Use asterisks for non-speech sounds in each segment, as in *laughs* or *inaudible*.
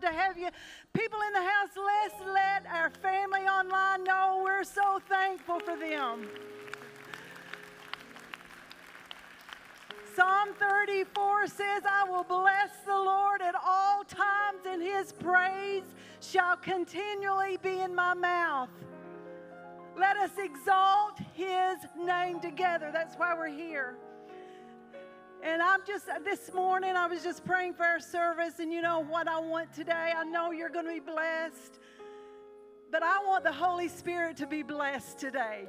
honored to have you. People in the house, let's let our family online know we're so thankful for them. Psalm 34 says, I will bless the Lord at all times, and his praise shall continually be in my mouth. Let us exalt his name together. That's why we're here. And I'm just, this morning, I was just praying for our service, and you know what I want today? I know you're going to be blessed, but I want the Holy Spirit to be blessed today.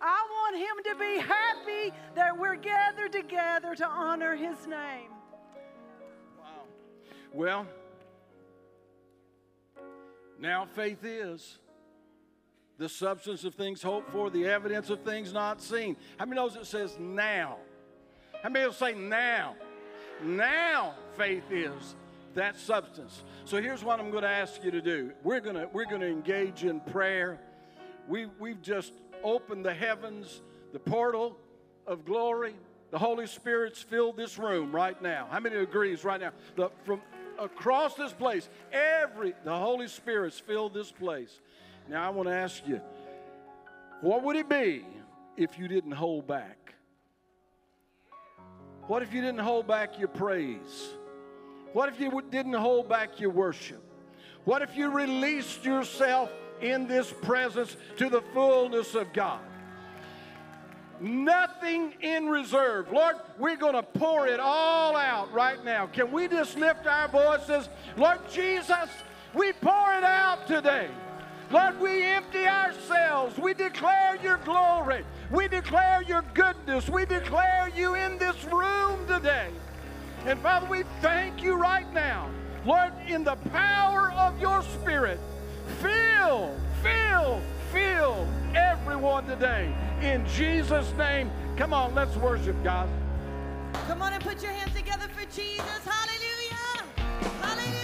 I want him to be happy that we're gathered together to honor his name. Wow. Well, now faith is the substance of things hoped for, the evidence of things not seen. How many knows it says now? How many will say now? Now faith is that substance. So here's what I'm going to ask you to do. We're going to we're going to engage in prayer. We we've just opened the heavens, the portal of glory. The Holy Spirit's filled this room right now. How many agrees right now? The, from across this place, every the Holy Spirit's filled this place. Now I want to ask you, what would it be if you didn't hold back? What if you didn't hold back your praise? What if you didn't hold back your worship? What if you released yourself in this presence to the fullness of God? Nothing in reserve. Lord, we're going to pour it all out right now. Can we just lift our voices? Lord Jesus, we pour it out today. Lord, we empty ourselves. We declare your glory. We declare your goodness. We declare you in this room today. And Father, we thank you right now. Lord, in the power of your Spirit, fill, fill, fill everyone today. In Jesus' name. Come on, let's worship God. Come on and put your hands together for Jesus. Hallelujah. Hallelujah.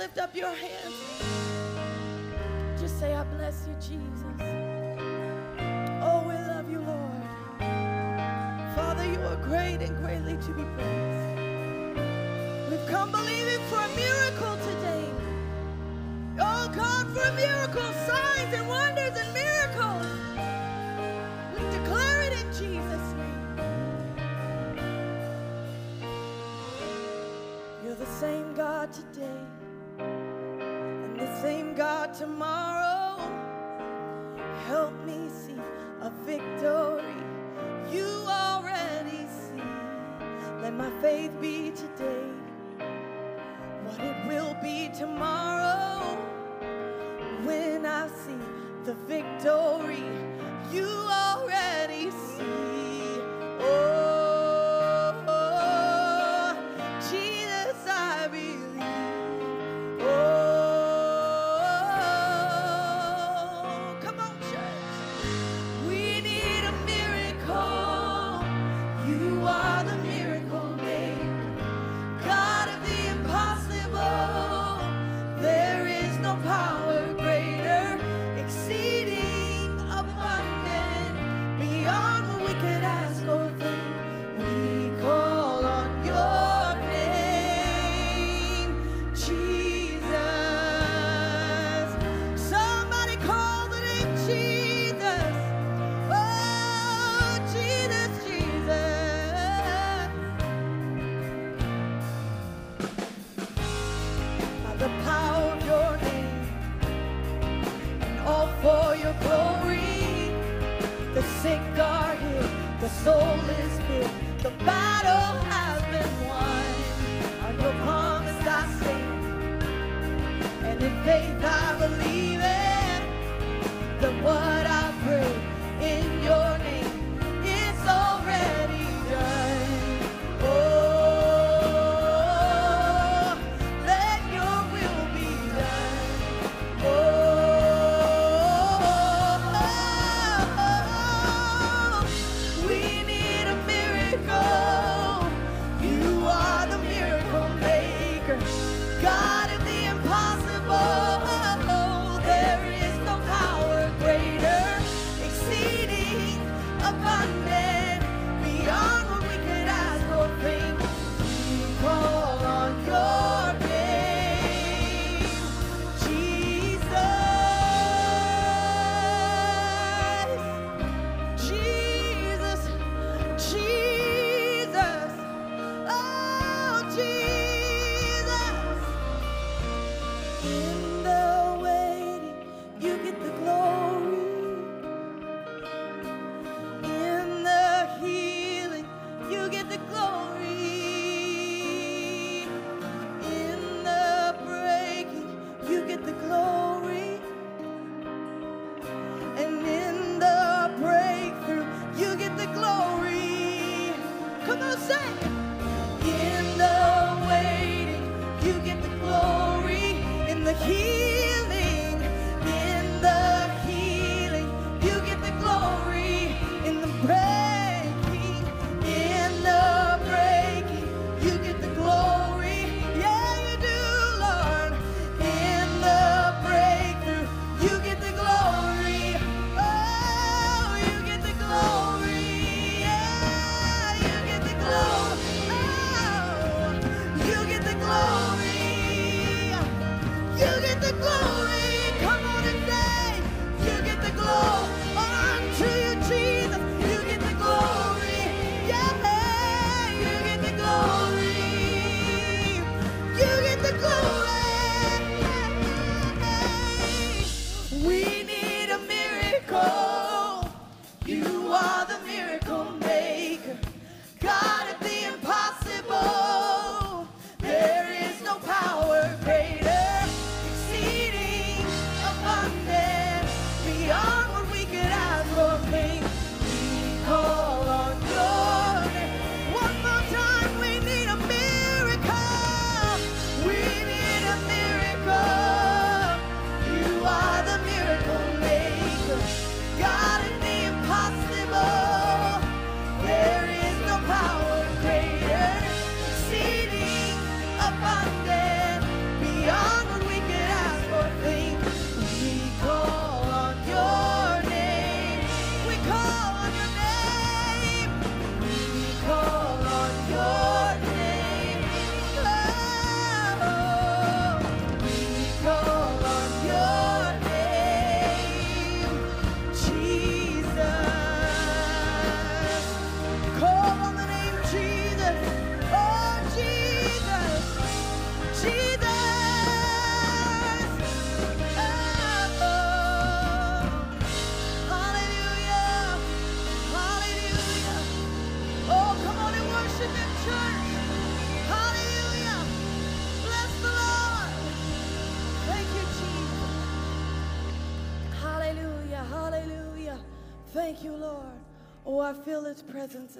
lift up your hands, just say, I bless you, Jesus. Oh, we love you, Lord. Father, you are great and greatly to be praised. We've come believing for a miracle today. Oh, God, for a miracle, signs and wonders and miracles. We declare it in Jesus' name. You're the same God today tomorrow. Help me see a victory you already see. Let my faith be today what it will be tomorrow when I see the victory you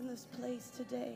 in this place today.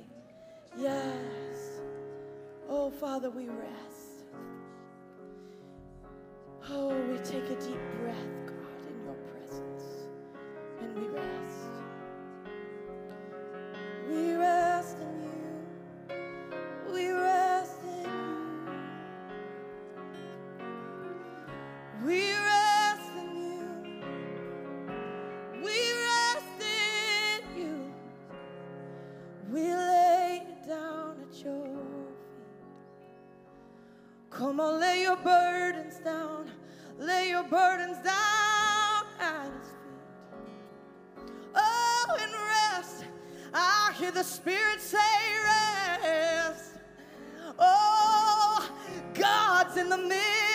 Come on, lay your burdens down. Lay your burdens down at his feet. Oh, and rest. I hear the Spirit say, Rest. Oh, God's in the midst.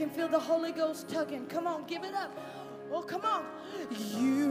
can feel the Holy Ghost tugging. Come on, give it up. Oh, come on. You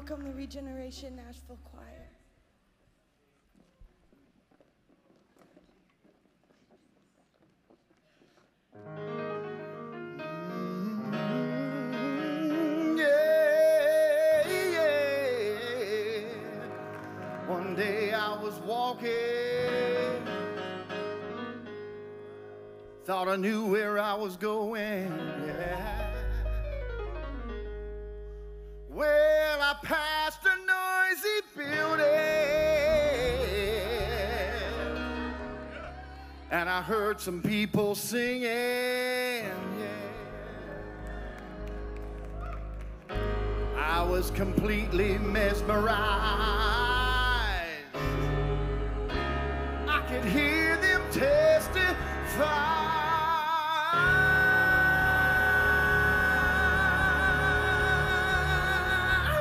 welcome the Regeneration Nashville Choir. Mm, one day i was walking thought I knew some people singing. Yeah. I was completely mesmerized. I could hear them testify.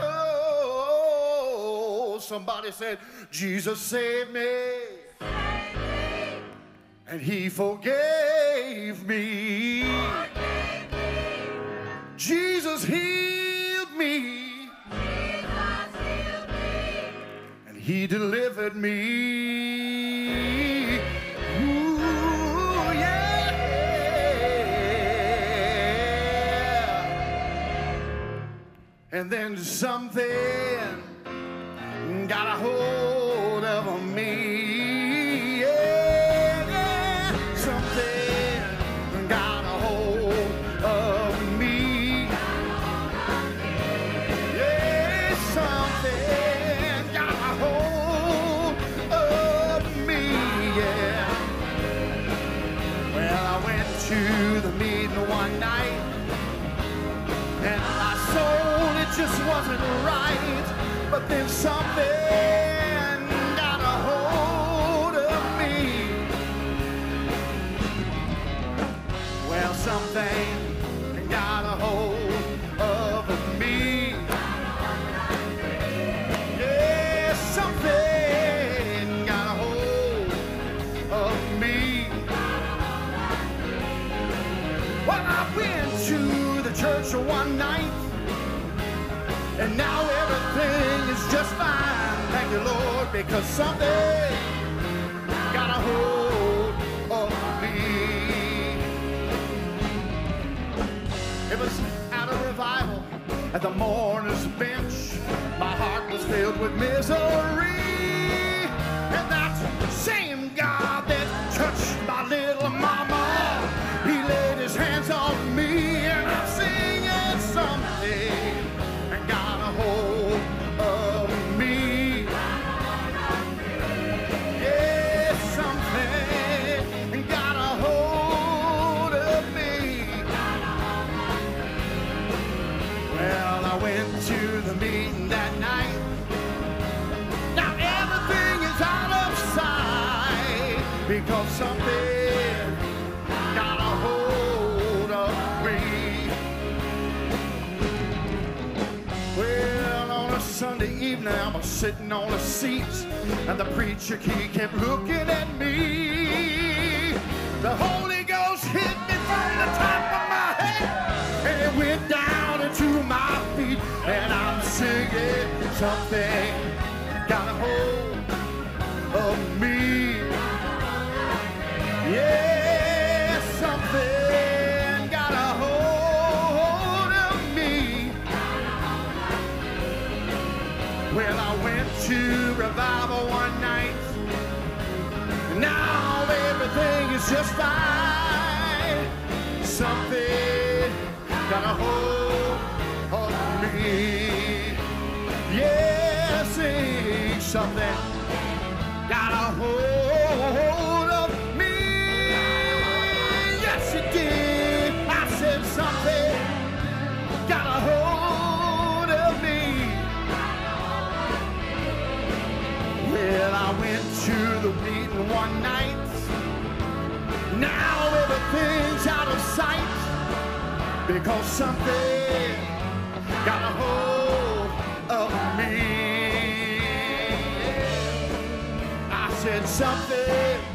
Oh, somebody said, Jesus saved me. And he forgave me. Jesus healed me. And he delivered me. And then something got a hold just wasn't right but then something everything is just fine. Thank you, Lord, because something got a hold of me. It was at a revival at the mourner's bench. My heart was filled with misery. And that same God that touched my little sitting on a seat, and the preacher he kept looking at me. The Holy Ghost hit me from the top of my head, and it went down into my feet, and I'm singing something got a hold to revival one night. Now everything is just fine. Something got a hold of me. Yeah, sing something got a hold Out of sight because something got a hold of me. I said something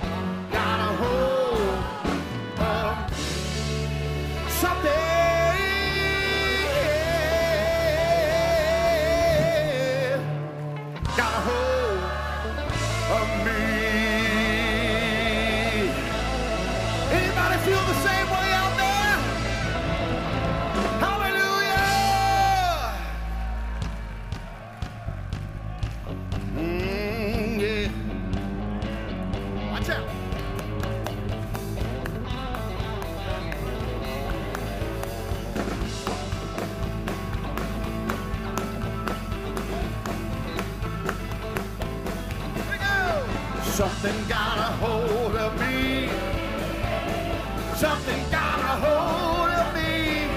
Something got a hold of me.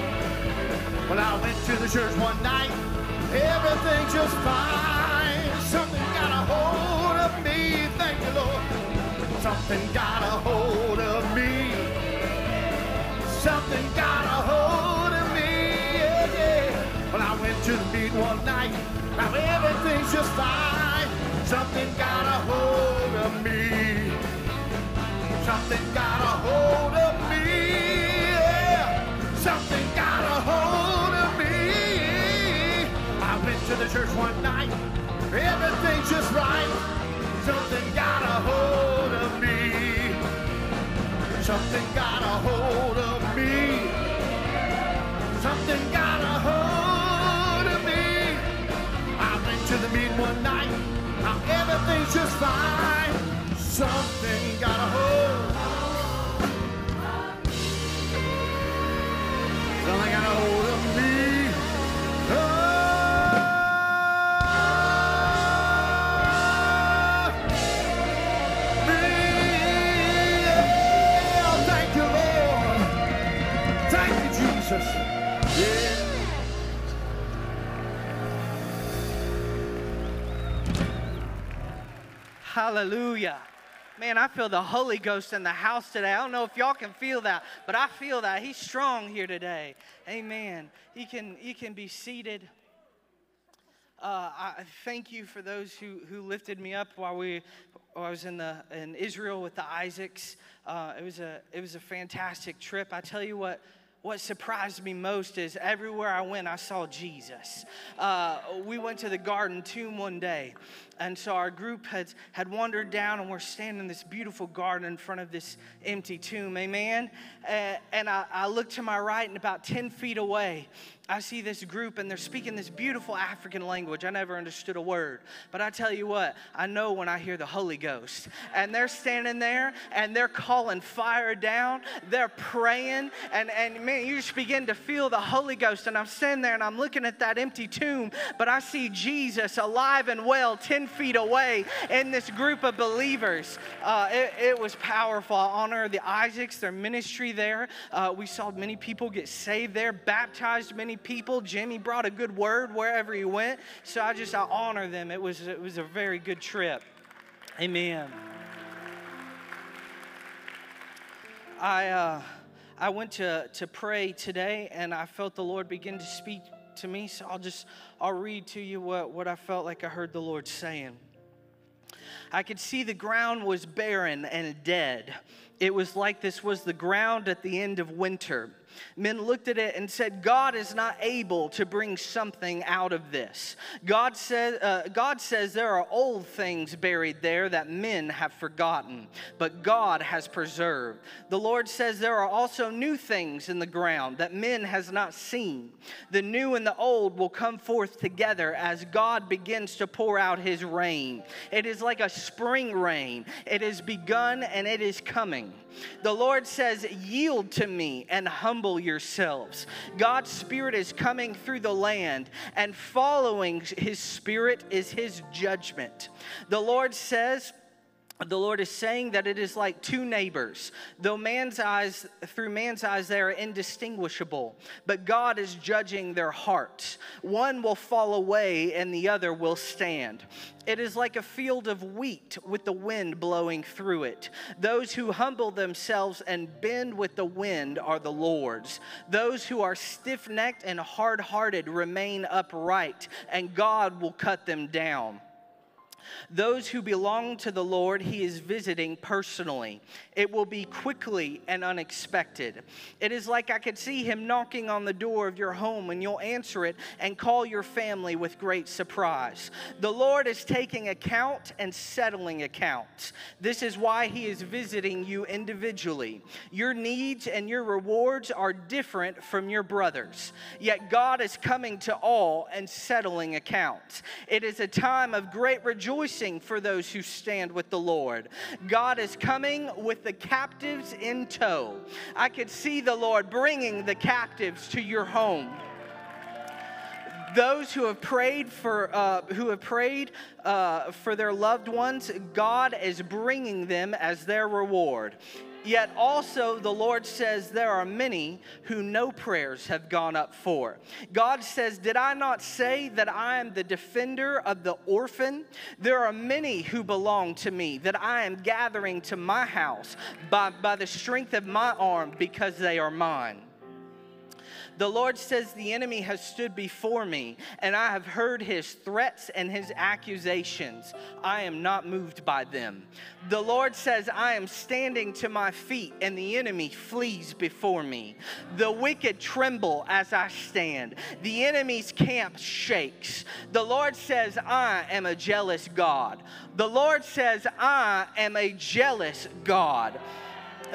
When I went to the church one night, everything just fine. Something got a hold of me. Thank you, Lord. Something got a hold of me. Something got a hold of me. Yeah, yeah. When I went to the meet one night, now everything's just fine. Something got a hold of me. Something got a hold of me. Church one night. Everything's just right. Something got a hold of me. Something got a hold of me. Something got a hold of me. I went to the meeting one night. Now everything's just fine. Something got a hold. Something got a hold of Jesus. Yeah. Hallelujah. Man, I feel the Holy Ghost in the house today. I don't know if y'all can feel that, but I feel that. He's strong here today. Amen. You can, you can be seated. Uh, I thank you for those who, who lifted me up while we while I was in the in Israel with the Isaacs. Uh, it was a it was a fantastic trip. I tell you what. What surprised me most is everywhere I went, I saw Jesus. Uh, we went to the Garden Tomb one day, and so our group had, had wandered down, and we're standing in this beautiful garden in front of this empty tomb. Amen. Uh, and I, I look to my right, and about 10 feet away, I see this group and they're speaking this beautiful African language. I never understood a word. But I tell you what, I know when I hear the Holy Ghost. And they're standing there and they're calling fire down. They're praying. And, and man, you just begin to feel the Holy Ghost. And I'm standing there and I'm looking at that empty tomb, but I see Jesus alive and well 10 feet away in this group of believers. Uh, it, it was powerful. I honor the Isaacs, their ministry there. Uh, we saw many people get saved there, baptized many people. Jimmy brought a good word wherever he went. So I just I honor them. It was it was a very good trip. Amen. I uh, I went to to pray today, and I felt the Lord begin to speak to me. So I'll just I'll read to you what what I felt like I heard the Lord saying. I could see the ground was barren and dead. It was like this was the ground at the end of winter. Men looked at it and said, God is not able to bring something out of this. God, says, uh, God says there are old things buried there that men have forgotten, but God has preserved. The Lord says there are also new things in the ground that men has not seen. The new and the old will come forth together as God begins to pour out his rain. It is like a spring rain. It has begun and it is coming. The Lord says, Yield to me and humble yourselves. God's Spirit is coming through the land, and following His Spirit is His judgment. The Lord says, the Lord is saying that it is like two neighbors. Though man's eyes, through man's eyes, they are indistinguishable, but God is judging their hearts. One will fall away and the other will stand. It is like a field of wheat with the wind blowing through it. Those who humble themselves and bend with the wind are the Lord's. Those who are stiff necked and hard hearted remain upright, and God will cut them down. Those who belong to the Lord, He is visiting personally. It will be quickly and unexpected. It is like I could see Him knocking on the door of your home and you'll answer it and call your family with great surprise. The Lord is taking account and settling accounts. This is why He is visiting you individually. Your needs and your rewards are different from your brothers, yet God is coming to all and settling accounts. It is a time of great rejoicing for those who stand with the Lord. God is coming with the captives in tow. I could see the Lord bringing the captives to your home Those who have prayed for uh, who have prayed uh, for their loved ones, God is bringing them as their reward. Yet also, the Lord says there are many who no prayers have gone up for. God says, Did I not say that I am the defender of the orphan? There are many who belong to me that I am gathering to my house by, by the strength of my arm because they are mine. The Lord says, The enemy has stood before me, and I have heard his threats and his accusations. I am not moved by them. The Lord says, I am standing to my feet, and the enemy flees before me. The wicked tremble as I stand, the enemy's camp shakes. The Lord says, I am a jealous God. The Lord says, I am a jealous God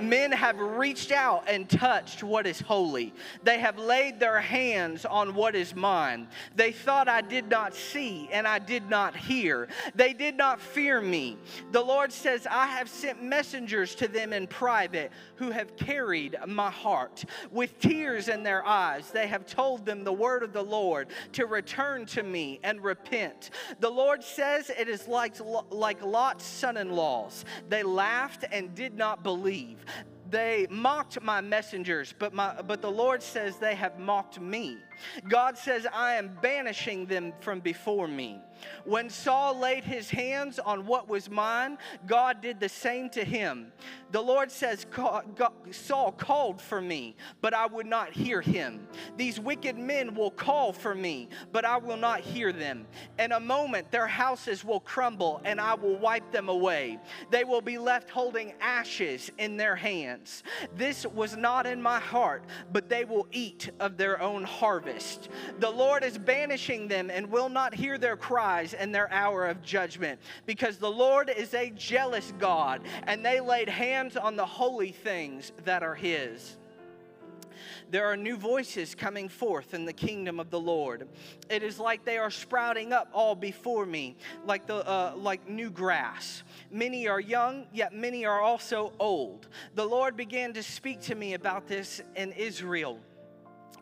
men have reached out and touched what is holy. They have laid their hands on what is mine. They thought I did not see and I did not hear. They did not fear me. The Lord says, I have sent messengers to them in private who have carried my heart. With tears in their eyes, they have told them the word of the Lord to return to me and repent. The Lord says it is like, like Lot's son in laws. They laughed and did not believe. They mocked my messengers, but, my, but the Lord says they have mocked me. God says, I am banishing them from before me. When Saul laid his hands on what was mine, God did the same to him. The Lord says, Saul called for me, but I would not hear him. These wicked men will call for me, but I will not hear them. In a moment, their houses will crumble, and I will wipe them away. They will be left holding ashes in their hands. This was not in my heart, but they will eat of their own harvest. The Lord is banishing them and will not hear their cries in their hour of judgment, because the Lord is a jealous God, and they laid hands on the holy things that are His. There are new voices coming forth in the kingdom of the Lord. It is like they are sprouting up all before me, like, the, uh, like new grass. Many are young, yet many are also old. The Lord began to speak to me about this in Israel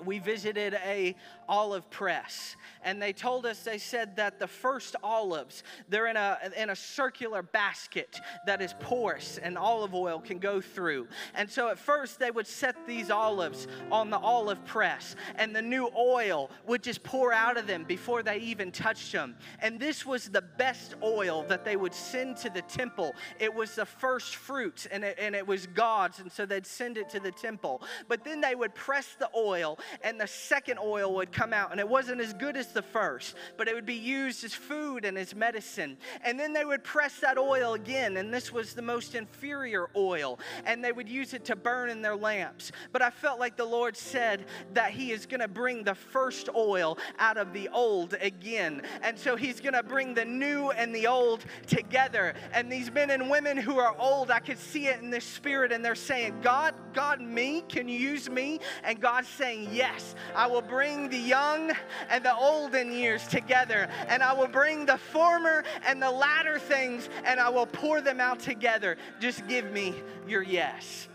we visited a olive press. And they told us they said that the first olives they're in a in a circular basket that is porous and olive oil can go through. And so at first they would set these olives on the olive press and the new oil would just pour out of them before they even touched them and this was the best oil that they would send to the temple. It was the first fruits and it, and it was god's and so they'd send it to the temple. But then they would press the oil and the second oil would come out. And it wasn't as good as the first, but it would be used as food and as medicine. And then they would press that oil again, and this was the most inferior oil, and they would use it to burn in their lamps. But I felt like the Lord said that He is going to bring the first oil out of the old again. And so He's going to bring the new and the old together. And these men and women who are old, I could see it in the spirit, and they're saying, God, God, me, can you use me? And God's saying, Yes, I will bring the young and the old olden years together, and I will bring the former and the latter things, and I will pour them out together. Just give me your yes.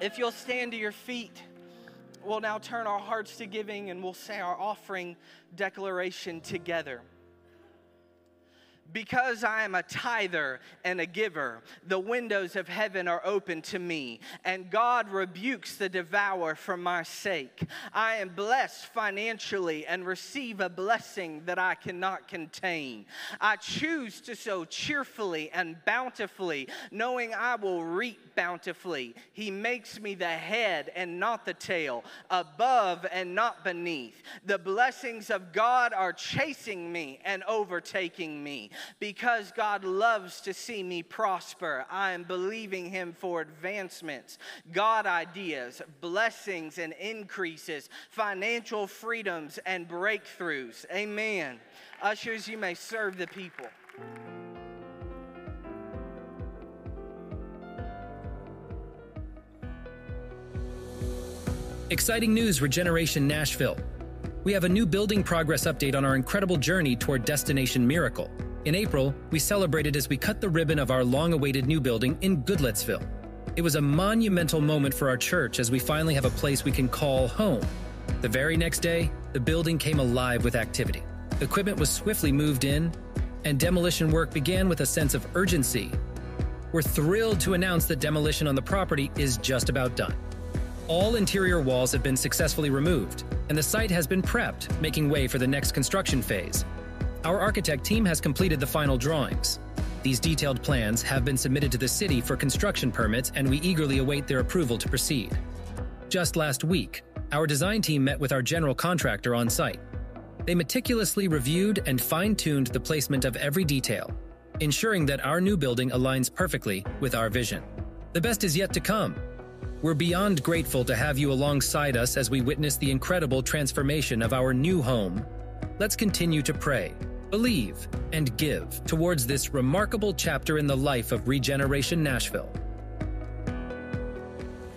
If you'll stand to your feet, we'll now turn our hearts to giving and we'll say our offering declaration together. Because I am a tither and a giver, the windows of heaven are open to me, and God rebukes the devourer for my sake. I am blessed financially and receive a blessing that I cannot contain. I choose to sow cheerfully and bountifully, knowing I will reap bountifully. He makes me the head and not the tail, above and not beneath. The blessings of God are chasing me and overtaking me. Because God loves to see me prosper, I am believing Him for advancements, God ideas, blessings and increases, financial freedoms and breakthroughs. Amen. Ushers, you may serve the people. Exciting news, Regeneration Nashville. We have a new building progress update on our incredible journey toward Destination Miracle. In April, we celebrated as we cut the ribbon of our long awaited new building in Goodlettsville. It was a monumental moment for our church as we finally have a place we can call home. The very next day, the building came alive with activity. Equipment was swiftly moved in, and demolition work began with a sense of urgency. We're thrilled to announce that demolition on the property is just about done. All interior walls have been successfully removed, and the site has been prepped, making way for the next construction phase. Our architect team has completed the final drawings. These detailed plans have been submitted to the city for construction permits, and we eagerly await their approval to proceed. Just last week, our design team met with our general contractor on site. They meticulously reviewed and fine tuned the placement of every detail, ensuring that our new building aligns perfectly with our vision. The best is yet to come. We're beyond grateful to have you alongside us as we witness the incredible transformation of our new home. Let's continue to pray, believe, and give towards this remarkable chapter in the life of Regeneration Nashville.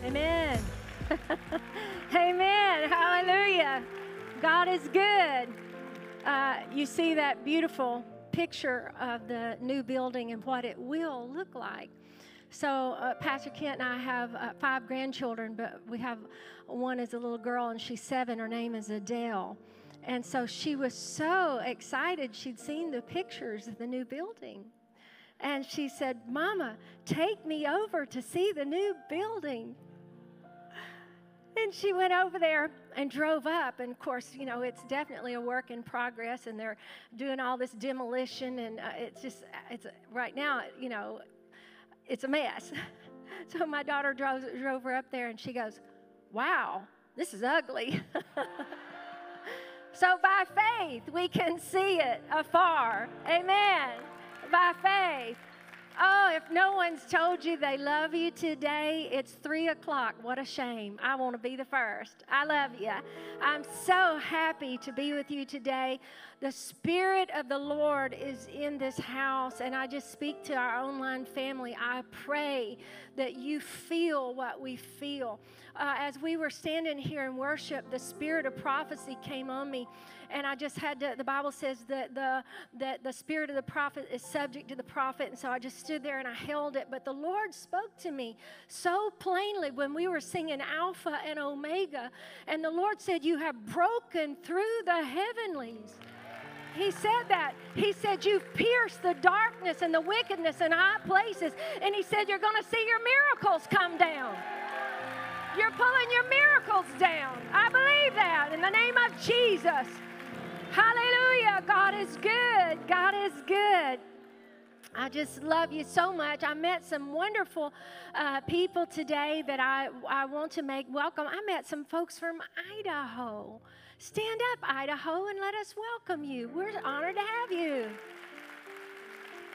Amen. *laughs* Amen. Hallelujah. God is good. Uh, you see that beautiful picture of the new building and what it will look like. So, uh, Pastor Kent and I have uh, five grandchildren, but we have one is a little girl and she's seven. Her name is Adele. And so she was so excited. She'd seen the pictures of the new building. And she said, Mama, take me over to see the new building. And she went over there and drove up. And of course, you know, it's definitely a work in progress, and they're doing all this demolition. And uh, it's just, it's right now, you know, it's a mess. *laughs* so my daughter drove, drove her up there, and she goes, Wow, this is ugly. *laughs* so by faith, we can see it afar. Amen. By faith. Oh, if no one's told you they love you today, it's three o'clock. What a shame. I want to be the first. I love you. I'm so happy to be with you today. The Spirit of the Lord is in this house, and I just speak to our online family. I pray that you feel what we feel. Uh, as we were standing here in worship, the spirit of prophecy came on me and I just had to. The Bible says that the that the spirit of the prophet is subject to the prophet, and so I just stood there and I held it. But the Lord spoke to me so plainly when we were singing Alpha and Omega, and the Lord said, "You have broken through the heavenlies." He said that. He said, You've pierced the darkness and the wickedness in high places. And He said, You're going to see your miracles come down. You're pulling your miracles down. I believe that in the name of Jesus. Hallelujah. God is good. God is good. I just love you so much. I met some wonderful uh, people today that I, I want to make welcome. I met some folks from Idaho. Stand up, Idaho, and let us welcome you. We're honored to have you.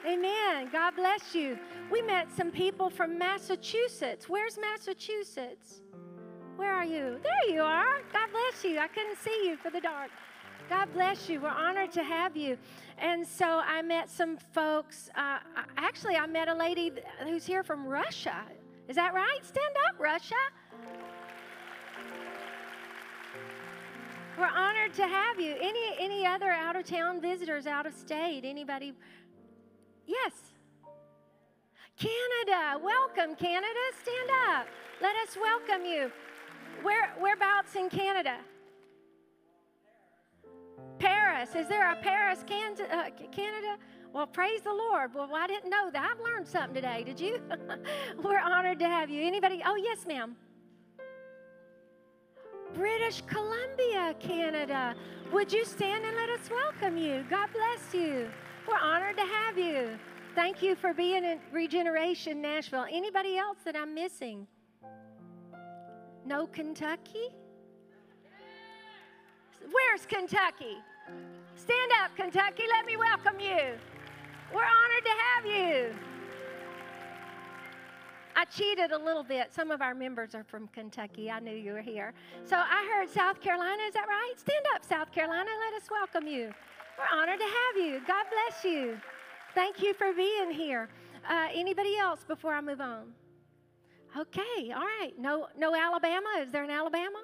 Amen. God bless you. We met some people from Massachusetts. Where's Massachusetts? Where are you? There you are. God bless you. I couldn't see you for the dark. God bless you. We're honored to have you. And so I met some folks. Uh, actually, I met a lady who's here from Russia. Is that right? Stand up, Russia. We're honored to have you. Any any other out of town visitors, out of state? Anybody? Yes. Canada. Welcome, Canada. Stand up. Let us welcome you. Where whereabouts in Canada? Paris. Is there a Paris, uh, Canada? Well, praise the Lord. Well, I didn't know that. I've learned something today. Did you? *laughs* We're honored to have you. Anybody? Oh, yes, ma'am. British Columbia, Canada. Would you stand and let us welcome you? God bless you. We're honored to have you. Thank you for being in Regeneration Nashville. Anybody else that I'm missing? No Kentucky? Where's Kentucky? Stand up, Kentucky. Let me welcome you. We're honored to have you. I cheated a little bit. Some of our members are from Kentucky. I knew you were here. So I heard South Carolina. Is that right? Stand up, South Carolina. Let us welcome you. We're honored to have you. God bless you. Thank you for being here. Uh, anybody else before I move on? Okay, all right. No, no Alabama. Is there an Alabama?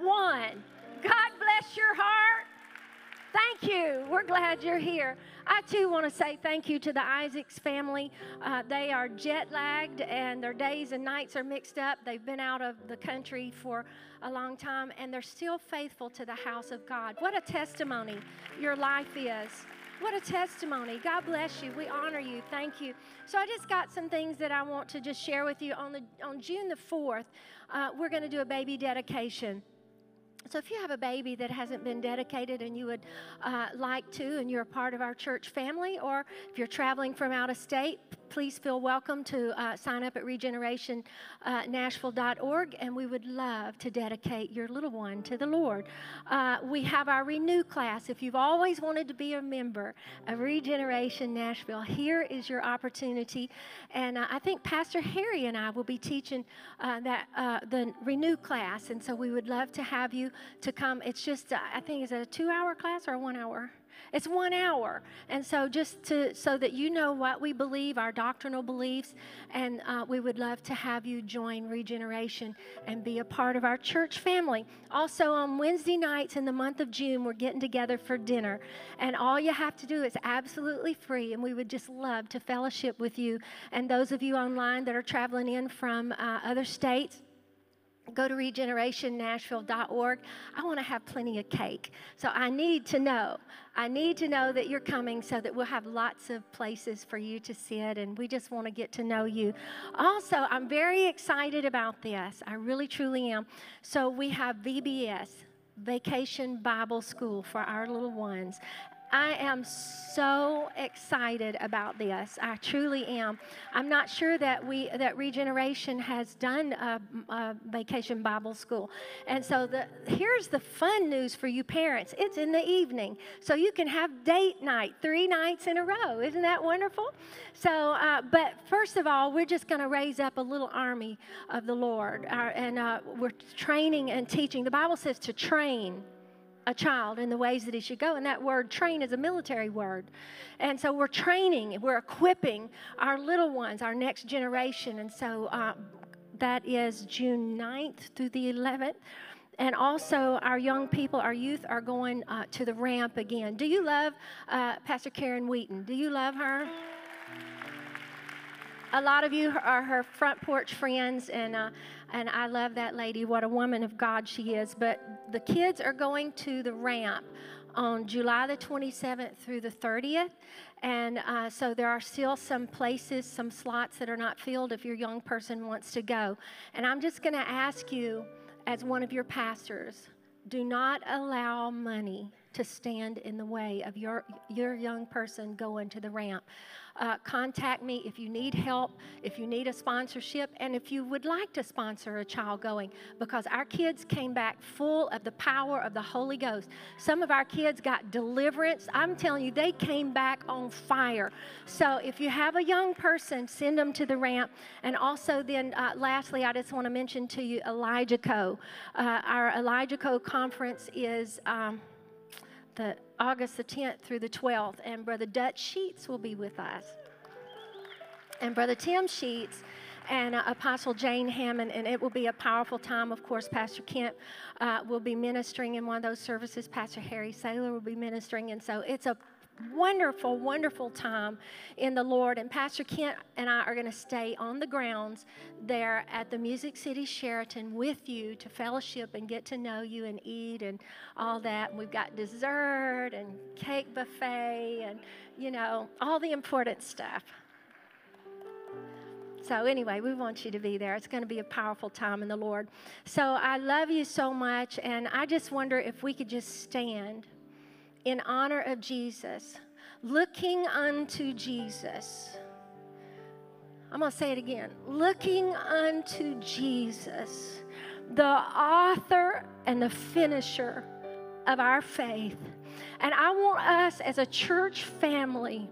One. God bless your heart. Thank you. We're glad you're here. I too want to say thank you to the Isaacs family. Uh, they are jet lagged and their days and nights are mixed up. They've been out of the country for a long time and they're still faithful to the house of God. What a testimony your life is. What a testimony. God bless you. We honor you. Thank you. So I just got some things that I want to just share with you. On the on June the 4th, uh, we're going to do a baby dedication. So, if you have a baby that hasn't been dedicated and you would uh, like to, and you're a part of our church family, or if you're traveling from out of state, please feel welcome to uh, sign up at regenerationnashville.org, and we would love to dedicate your little one to the Lord. Uh, we have our Renew class. If you've always wanted to be a member of Regeneration Nashville, here is your opportunity. And uh, I think Pastor Harry and I will be teaching uh, that uh, the Renew class, and so we would love to have you to come. It's just, uh, I think, is it a two-hour class or a one-hour? It's one hour. And so, just to, so that you know what we believe, our doctrinal beliefs, and uh, we would love to have you join Regeneration and be a part of our church family. Also, on Wednesday nights in the month of June, we're getting together for dinner. And all you have to do is absolutely free. And we would just love to fellowship with you. And those of you online that are traveling in from uh, other states, go to regenerationnashville.org. I want to have plenty of cake. So I need to know. I need to know that you're coming so that we'll have lots of places for you to sit and we just want to get to know you. Also, I'm very excited about this. I really truly am. So we have VBS. Vacation Bible School for our little ones. I am so excited about this. I truly am. I'm not sure that we that Regeneration has done a, a vacation Bible school, and so the here's the fun news for you parents. It's in the evening, so you can have date night three nights in a row. Isn't that wonderful? So, uh, but first of all, we're just going to raise up a little army of the Lord, uh, and uh, we're training and teaching. The Bible says to train a child in the ways that he should go. And that word train is a military word. And so we're training, we're equipping our little ones, our next generation. And so uh, that is June 9th through the 11th. And also, our young people, our youth, are going uh, to the ramp again. Do you love uh, Pastor Karen Wheaton? Do you love her? A lot of you are her front porch friends, and uh, and I love that lady. What a woman of God she is. But the kids are going to the ramp on July the 27th through the 30th. And uh, so there are still some places, some slots that are not filled if your young person wants to go. And I'm just going to ask you, as one of your pastors, do not allow money to stand in the way of your, your young person going to the ramp. Uh, contact me if you need help, if you need a sponsorship, and if you would like to sponsor a child going, because our kids came back full of the power of the Holy Ghost. Some of our kids got deliverance. I'm telling you, they came back on fire. So if you have a young person, send them to the ramp. And also, then uh, lastly, I just want to mention to you Elijah Co. Uh, our Elijah Co conference is. Um, the August the 10th through the 12th, and Brother Dutch Sheets will be with us. And Brother Tim Sheets and uh, Apostle Jane Hamon, and it will be a powerful time. Of course, Pastor Kent uh, will be ministering in one of those services. Pastor Harry Saylor will be ministering, and so it's a wonderful, wonderful time in the Lord. And Pastor Kent and I are going to stay on the grounds there at the Music City Sheraton with you to fellowship and get to know you and eat and all that. And we've got dessert and cake buffet and, you know, all the important stuff. So, anyway, we want you to be there. It's going to be a powerful time in the Lord. So, I love you so much, and I just wonder if we could just stand in honor of Jesus, looking unto Jesus. I'm going to say it again looking unto Jesus, the author and the finisher of our faith. And I want us as a church family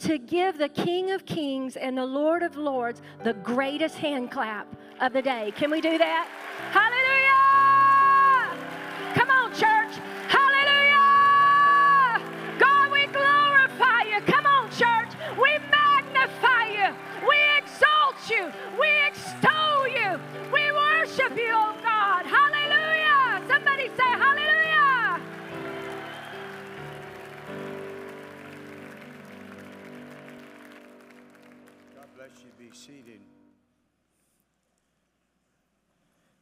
to give the King of Kings and the Lord of Lords the greatest hand clap of the day. Can we do that? Hallelujah! Come on, church. Seated.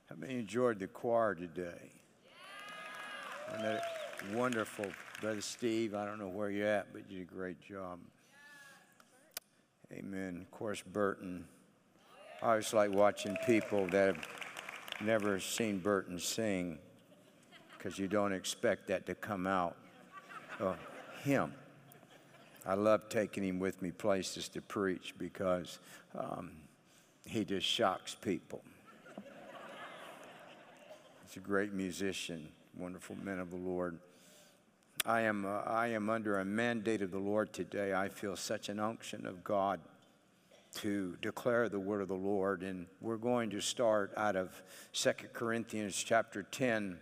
How many enjoyed the choir today? Wasn't that wonderful, Brother Steve? I don't know where you're at, but you did a great job. Amen. Of course, Burton. I always like watching people that have never seen Burton sing because you don't expect that to come out of him. I love taking him with me places to preach because um, he just shocks people. He's a great musician, wonderful man of the Lord. I am, uh, I am under a mandate of the Lord today. I feel such an unction of God to declare the word of the Lord. And we're going to start out of 2 Corinthians chapter 10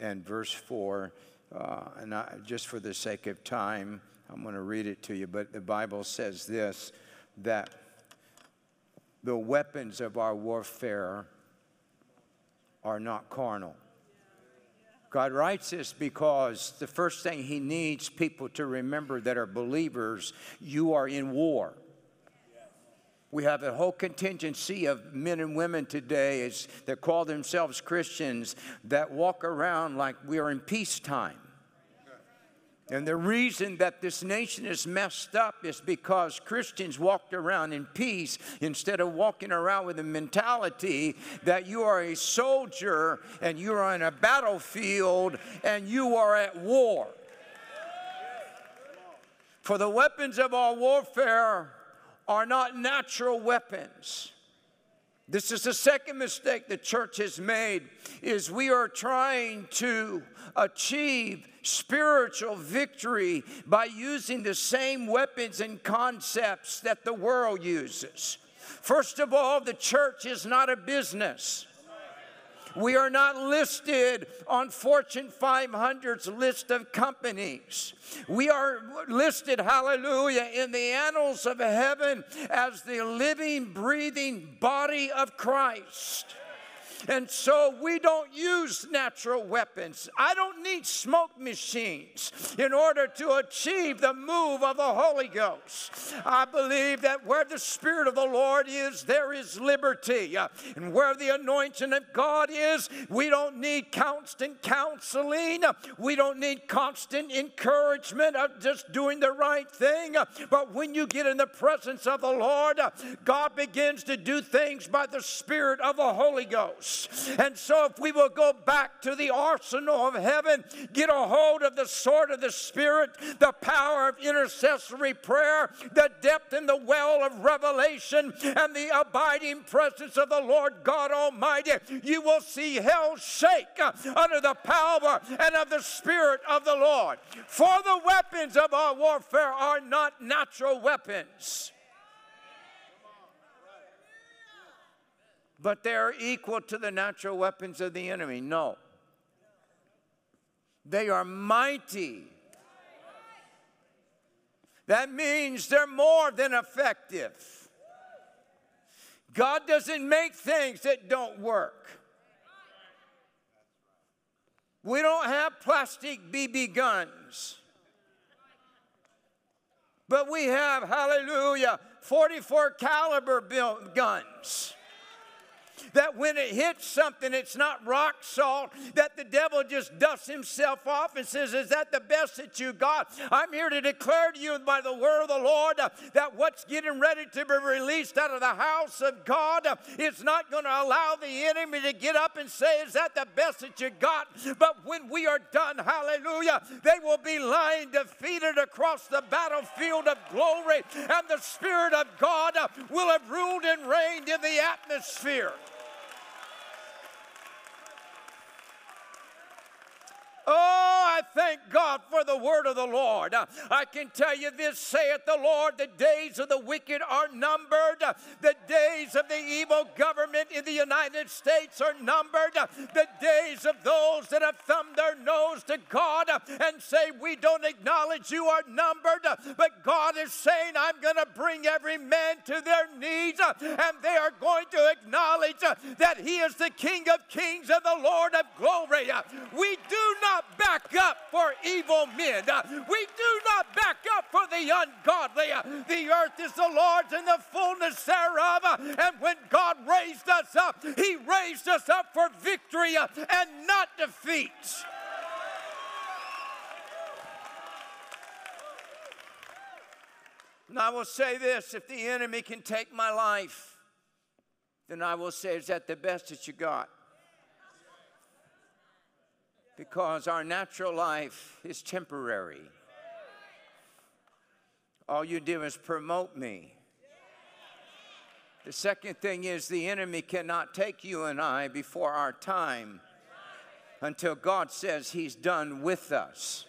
and verse 4. Uh, and I, just for the sake of time, I'm going to read it to you, but the Bible says this that the weapons of our warfare are not carnal. God writes this because the first thing He needs people to remember that are believers, you are in war. We have a whole contingency of men and women today that call themselves Christians that walk around like we are in peacetime. And the reason that this nation is messed up is because Christians walked around in peace instead of walking around with a mentality that you are a soldier and you are on a battlefield and you are at war. For the weapons of our warfare are not natural weapons. This is the second mistake the church has made is we are trying to achieve spiritual victory by using the same weapons and concepts that the world uses. First of all, the church is not a business. We are not listed on Fortune 500's list of companies. We are listed, hallelujah, in the annals of heaven as the living, breathing body of Christ. And so we don't use natural weapons. I don't need smoke machines in order to achieve the move of the Holy Ghost. I believe that where the Spirit of the Lord is, there is liberty. And where the anointing of God is, we don't need constant counseling. We don't need constant encouragement of just doing the right thing. But when you get in the presence of the Lord, God begins to do things by the Spirit of the Holy Ghost. And so, if we will go back to the arsenal of heaven, get a hold of the sword of the Spirit, the power of intercessory prayer, the depth and the well of revelation, and the abiding presence of the Lord God Almighty, you will see hell shake under the power and of the Spirit of the Lord. For the weapons of our warfare are not natural weapons. But they're equal to the natural weapons of the enemy. No. They are mighty. That means they're more than effective. God doesn't make things that don't work. We don't have plastic BB guns. But we have, hallelujah, 44 caliber guns that when it hits something, it's not rock salt, that the devil just dusts himself off and says, Is that the best that you got? I'm here to declare to you by the word of the Lord uh, that what's getting ready to be released out of the house of God uh, is not going to allow the enemy to get up and say, Is that the best that you got? But when we are done, hallelujah, they will be lying defeated across the battlefield of glory, and the Spirit of God uh, will have ruled and reigned in the atmosphere. Oh, I thank God for the word of the Lord. I can tell you this saith the Lord, the days of the wicked are numbered. The days of the evil government in the United States are numbered. The days of those that have thumbed their nose to God and say, We don't acknowledge you are numbered. But God is saying, I'm going to bring every man to their knees and they are going to acknowledge that He is the King of kings and the Lord of glory. We do not not back up for evil men. Uh, We do not back up for the ungodly. Uh, The earth is the Lord's and the fullness thereof. Uh, And when God raised us up, He raised us up for victory and not defeat. And I will say this if the enemy can take my life, then I will say, is that the best that you got? Because our natural life is temporary. All you do is promote me. The second thing is the enemy cannot take you and I before our time until God says he's done with us.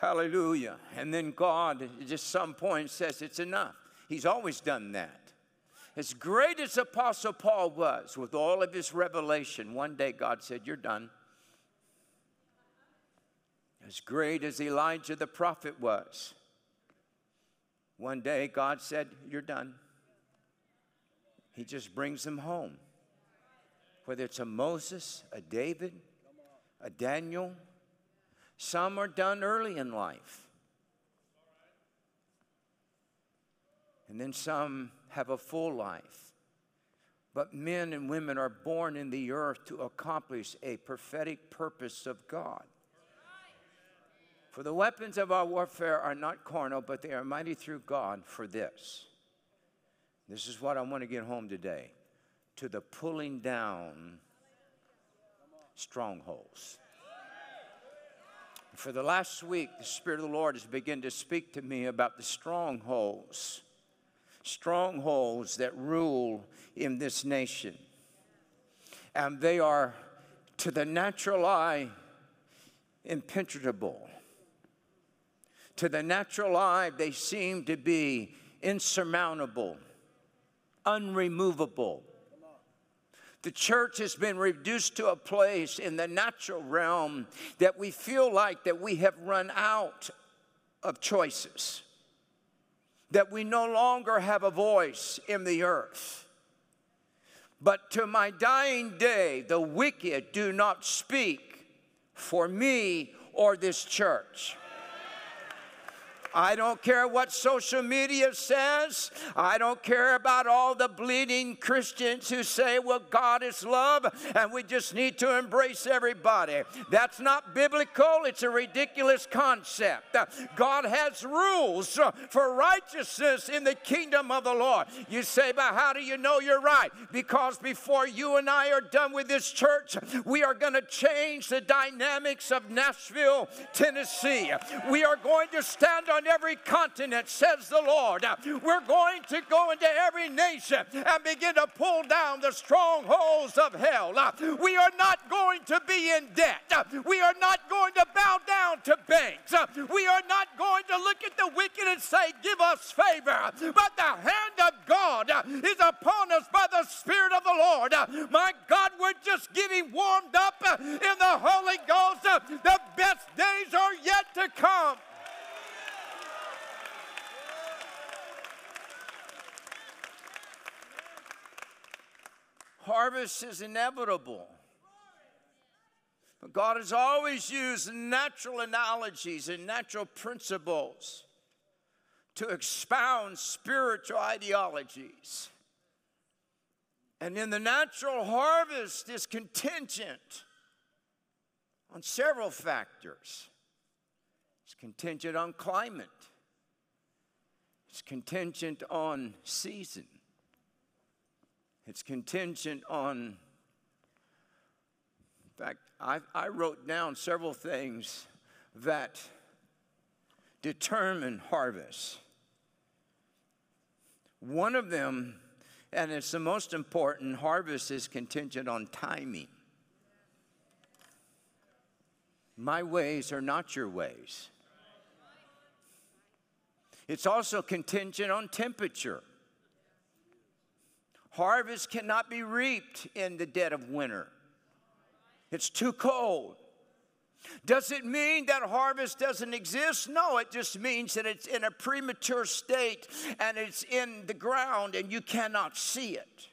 Hallelujah. And then God, at just some point, says it's enough. He's always done that. As great as Apostle Paul was with all of his revelation, one day God said, You're done. As great as Elijah the prophet was, one day God said, You're done. He just brings them home. Whether it's a Moses, a David, a Daniel, some are done early in life. And then some have a full life. But men and women are born in the earth to accomplish a prophetic purpose of God. For the weapons of our warfare are not carnal, but they are mighty through God for this. This is what I want to get home today to the pulling down strongholds. For the last week, the Spirit of the Lord has begun to speak to me about the strongholds, strongholds that rule in this nation. And they are, to the natural eye, impenetrable. To the natural eye, they seem to be insurmountable, unremovable. The church has been reduced to a place in the natural realm that we feel like that we have run out of choices. That we no longer have a voice in the earth. But to my dying day, the wicked do not speak for me or this church. I don't care what social media says. I don't care about all the bleeding Christians who say, well, God is love and we just need to embrace everybody. That's not biblical, it's a ridiculous concept. God has rules for righteousness in the kingdom of the Lord. You say, but how do you know you're right? Because before you and I are done with this church, we are going to change the dynamics of Nashville, Tennessee. We are going to stand on every continent, says the Lord. We're going to go into every nation and begin to pull down the strongholds of hell. We are not going to be in debt. We are not going to bow down to banks. We are not going to look at the wicked and say, Give us favor. But the hand of God is upon us by the Spirit of the Lord. My God, we're just getting warmed up in the Holy Ghost. The best days are yet to come. Harvest is inevitable. But God has always used natural analogies and natural principles to expound spiritual ideologies. And in the natural harvest is contingent on several factors. It's contingent on climate. It's contingent on season. It's contingent on, in fact, I, I wrote down several things that determine harvest. One of them, and it's the most important, harvest is contingent on timing. My ways are not your ways. It's also contingent on temperature. Harvest cannot be reaped in the dead of winter. It's too cold. Does it mean that harvest doesn't exist? No, it just means that it's in a premature state and it's in the ground and you cannot see it.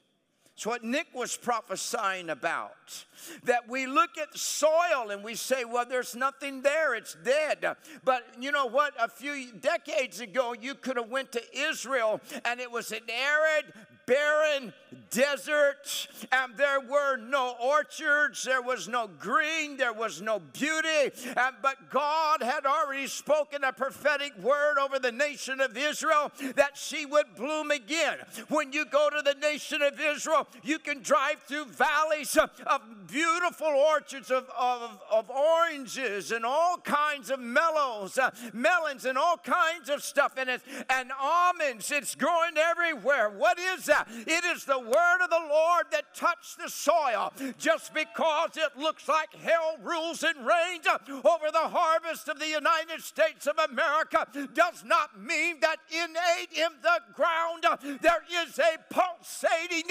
It's what Nick was prophesying about. That we look at soil and we say, well, there's nothing there, it's dead. But you know what? A few decades ago, you could have went to Israel and it was an arid, barren desert, and there were no orchards, there was no green, there was no beauty. And, but God had already spoken a prophetic word over the nation of Israel that she would bloom again. When you go to the nation of Israel, you can drive through valleys of, of beautiful orchards of, of, of, oranges and all kinds of mellows, uh, melons, and all kinds of stuff. And, it's, and almonds, it's growing everywhere. What is that? It is the word of the Lord that touched the soil. Just because it looks like hell rules and reigns over the harvest of the United States of America does not mean that innate in the ground there is a pulsating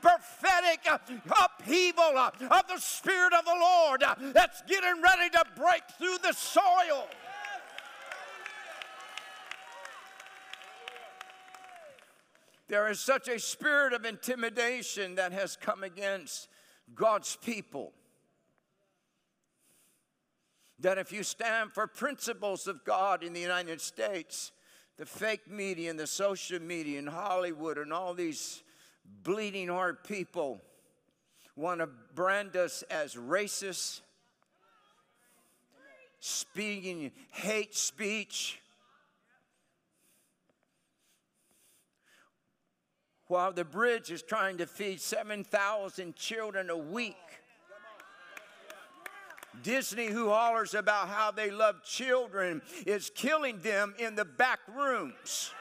prophetic upheaval of the Spirit of the Lord that's getting ready to break through the soil. There is such a spirit of intimidation that has come against God's people. That if you stand for principles of God in the United States, the fake media and the social media and Hollywood and all these bleeding heart people want to brand us as racist, speaking hate speech while the bridge is trying to feed 7,000 children a week. Disney, who hollers about how they love children, is killing them in the back rooms.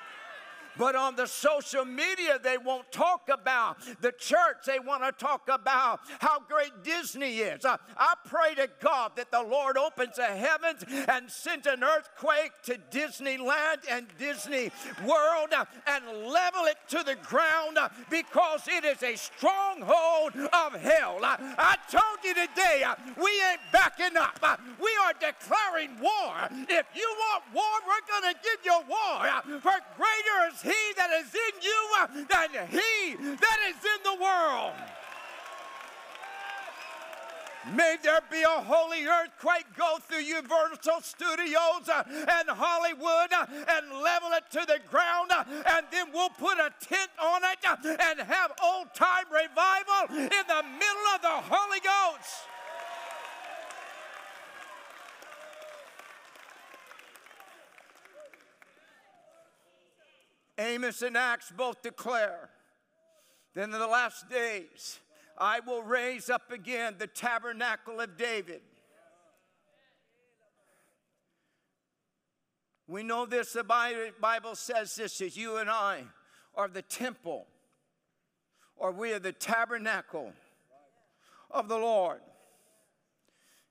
But on the social media, they won't talk about the church. They want to talk about how great Disney is. I, I pray to God that the Lord opens the heavens and sends an earthquake to Disneyland and Disney World uh, and level it to the ground uh, because it is a stronghold of hell. I, I told you today, we ain't backing up. We are declaring war. If you want war, we're going to give you war. For greater is he that is in you uh, than he that is in the world. May there be a holy earthquake go through Universal Studios uh, and Hollywood uh, and level it to the ground, and then we'll put a tent on it and have old time revival in the middle of the Holy Ghost. Amos and Acts both declare that in the last days I will raise up again the tabernacle of David. We know this, the Bible says this is you and I are the temple, or we are the tabernacle of the Lord.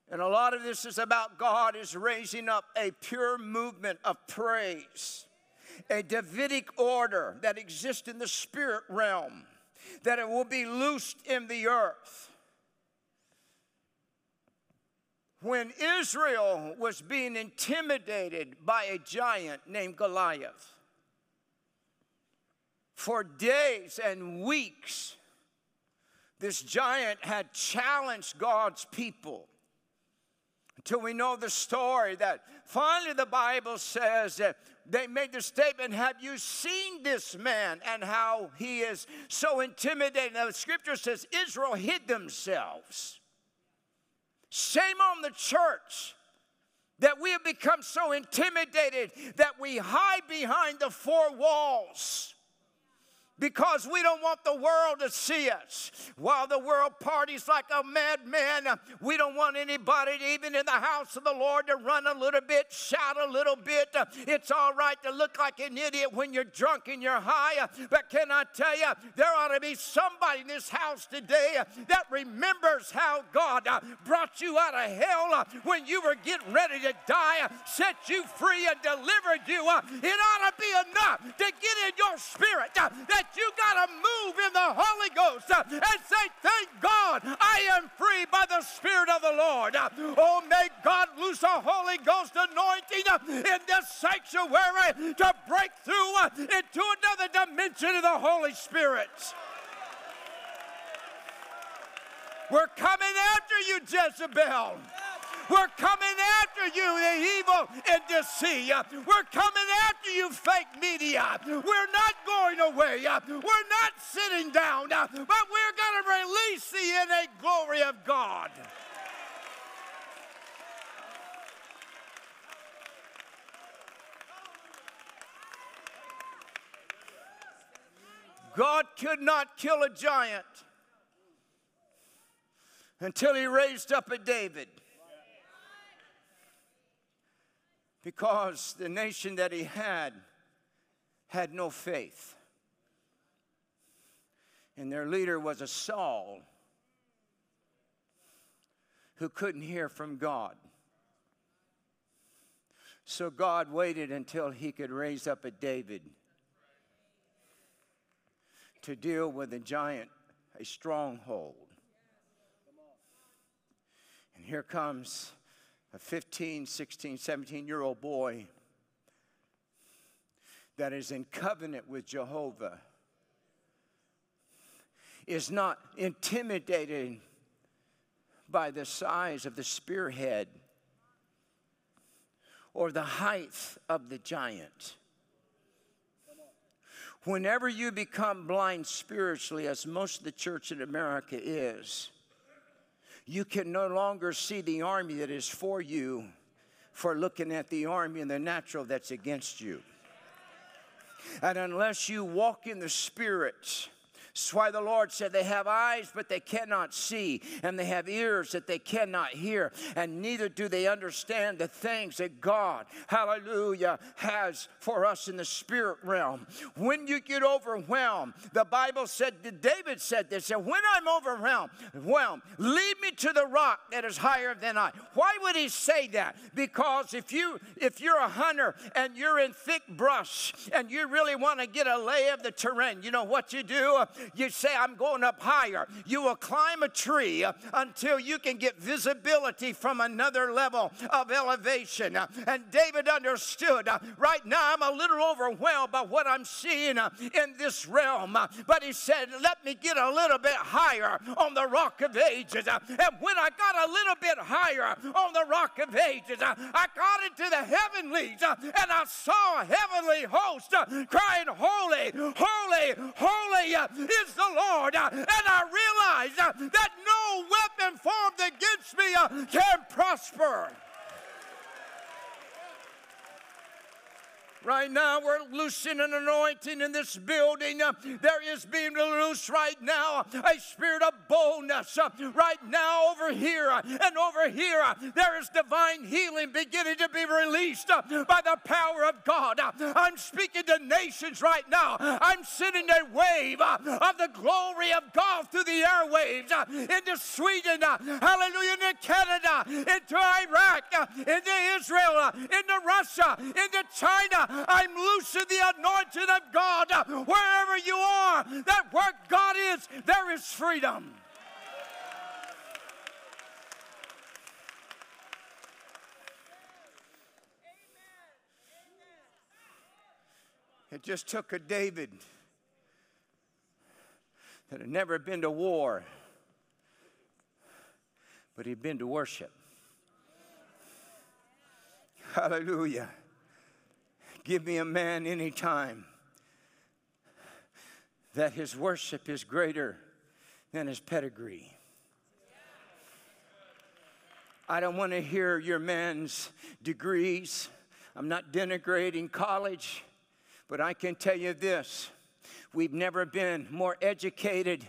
And a lot of this is about God is raising up a pure movement of praise a Davidic order that exists in the spirit realm, that it will be loosed in the earth. When Israel was being intimidated by a giant named Goliath, for days and weeks, this giant had challenged God's people until we know the story that finally the Bible says that they made the statement, Have you seen this man and how he is so intimidating? Now, the scripture says Israel hid themselves. Shame on the church that we have become so intimidated that we hide behind the four walls because we don't want the world to see us. While the world parties like a madman, we don't want anybody, even in the house of the Lord, to run a little bit, shout a little bit. It's all right to look like an idiot when you're drunk and you're high, but can I tell you, there ought to be somebody in this house today that remembers how God brought you out of hell when you were getting ready to die, set you free, and delivered you. It ought to be enough to get in your spirit that you got to move in the Holy Ghost uh, and say, Thank God I am free by the Spirit of the Lord. Uh, oh, may God loose a Holy Ghost anointing uh, in this sanctuary to break through into another dimension of the Holy Spirit. We're coming after you, Jezebel. We're coming after you, the evil and deceit. We're coming after you, fake media. We're not going away. We're not sitting down, but we're going to release the innate glory of God. God could not kill a giant until he raised up a David. Because the nation that he had had no faith. And their leader was a Saul who couldn't hear from God. So God waited until he could raise up a David to deal with a giant, a stronghold. And here comes a 15, 16, 17 year old boy that is in covenant with Jehovah, is not intimidated by the size of the spearhead or the height of the giant. Whenever you become blind spiritually, as most of the church in America is, you can no longer see the army that is for you for looking at the army in the natural that's against you. And unless you walk in the Spirit, that's why the Lord said they have eyes, but they cannot see, and they have ears that they cannot hear, and neither do they understand the things that God, hallelujah, has for us in the spirit realm. When you get overwhelmed, the Bible said, David said this, and when I'm overwhelmed, whelmed, lead me to the rock that is higher than I. Why would he say that? Because if you if you're a hunter and you're in thick brush and you really want to get a lay of the terrain, you know what you do? You say, I'm going up higher. You will climb a tree until you can get visibility from another level of elevation. And David understood, right now I'm a little overwhelmed by what I'm seeing in this realm. But he said, Let me get a little bit higher on the rock of ages. And when I got a little bit higher on the rock of ages, I got into the heavenlies and I saw a heavenly host crying, Holy, holy, holy is the Lord. Uh, and I realize uh, that no weapon formed against me uh, can prosper. Right now, we're loosing an anointing in this building. Uh, there is being loose right now a spirit of boldness. Uh, right now, over here uh, and over here, uh, there is divine healing beginning to be released uh, by the power of God. Uh, I'm speaking to nations right now. I'm sending a wave of the glory of God through the airwaves into Sweden, hallelujah, into Canada, into Iraq, into Israel, into Russia, into China. I'm loosing the anointing of God wherever you are. That where God is, there is freedom. It just took a David that had never been to war, but he'd been to worship. Hallelujah. Give me a man any time that his worship is greater than his pedigree. I don't want to hear your man's degrees. I'm not denigrating college, but I can tell you this we've never been more educated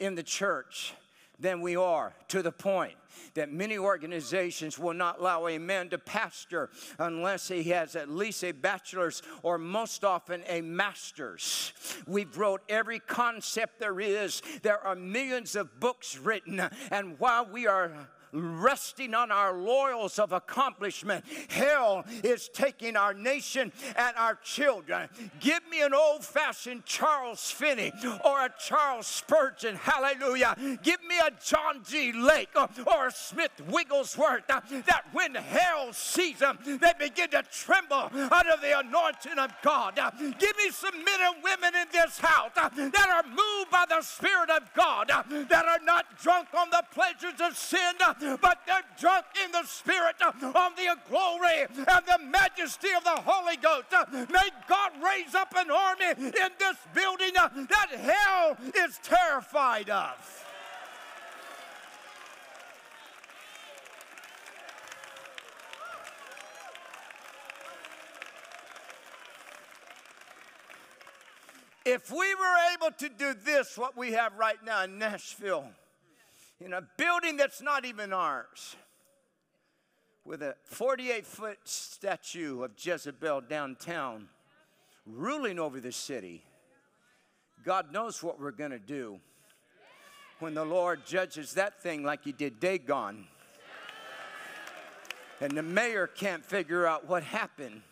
in the church than we are to the point that many organizations will not allow a man to pastor unless he has at least a bachelor's or most often a master's. We've wrote every concept there is. There are millions of books written, and while we are resting on our laurels of accomplishment. Hell is taking our nation and our children. Give me an old fashioned Charles Finney or a Charles Spurgeon. Hallelujah. Give me a John G. Lake or, a Smith Wigglesworth uh, that when hell sees them, they begin to tremble under the anointing of God. Uh, give me some men and women in this house uh, that are moved by the Spirit of God, that are not drunk on the pleasures of sin, but they're drunk in the Spirit uh, on the glory and the majesty of the Holy Ghost. Uh, May God raise up an army in this building uh, that hell is terrified of. If we were able to do this, what we have right now in Nashville, in a building that's not even ours, with a 48 foot statue of Jezebel downtown ruling over the city, God knows what we're going to do when the Lord judges that thing like He did Dagon. And the mayor can't figure out what happened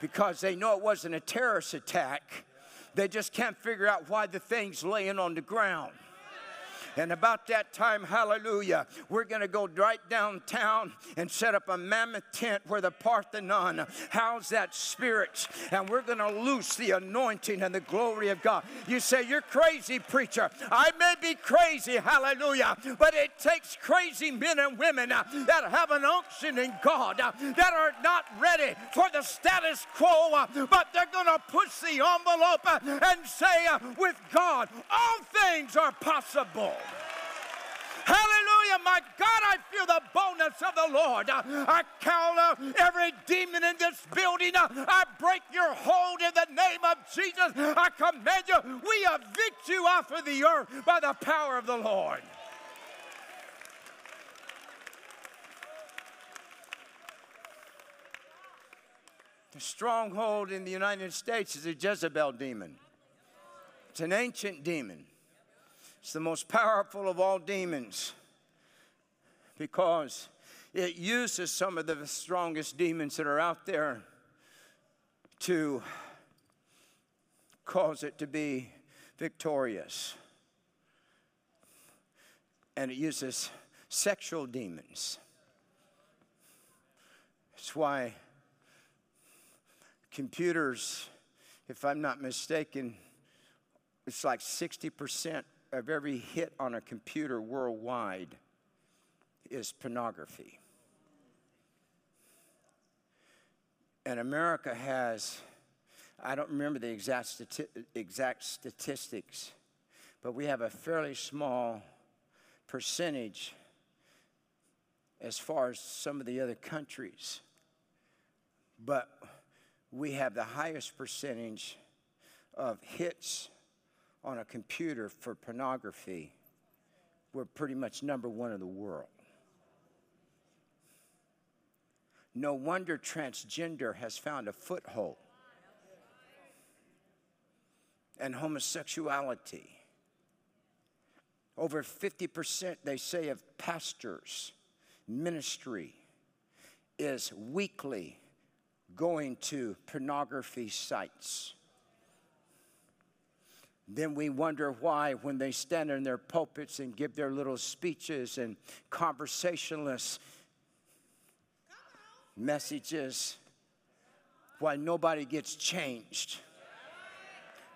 because they know it wasn't a terrorist attack. They just can't figure out why the thing's laying on the ground. And about that time, hallelujah, we're going to go right downtown and set up a mammoth tent where the Parthenon house that spirit. And we're going to loose the anointing and the glory of God. You say, You're crazy, preacher. I may be crazy, hallelujah, but it takes crazy men and women uh, that have an unction in God, uh, that are not ready for the status quo, uh, but they're going to push the envelope and say, With God, all things are possible. Hallelujah, my God, I feel the boldness of the Lord. I call uh, every demon in this building. I break your hold in the name of Jesus. I command you, we evict you off of the earth by the power of the Lord. The stronghold in the United States is a Jezebel demon. It's an ancient demon. It's the most powerful of all demons because it uses some of the strongest demons that are out there to cause it to be victorious. And it uses sexual demons. That's why computers, if I'm not mistaken, it's like 60% of every hit on a computer worldwide is pornography. And America has, I don't remember the exact, stati- exact statistics, but we have a fairly small percentage as far as some of the other countries. But we have the highest percentage of hits on a computer for pornography. We're pretty much number one in the world. No wonder transgender has found a foothold. And homosexuality. Over 50%, they say, of pastors' ministry is weekly going to pornography sites. Then we wonder why, when they stand in their pulpits and give their little speeches and conversationalist messages, why nobody gets changed.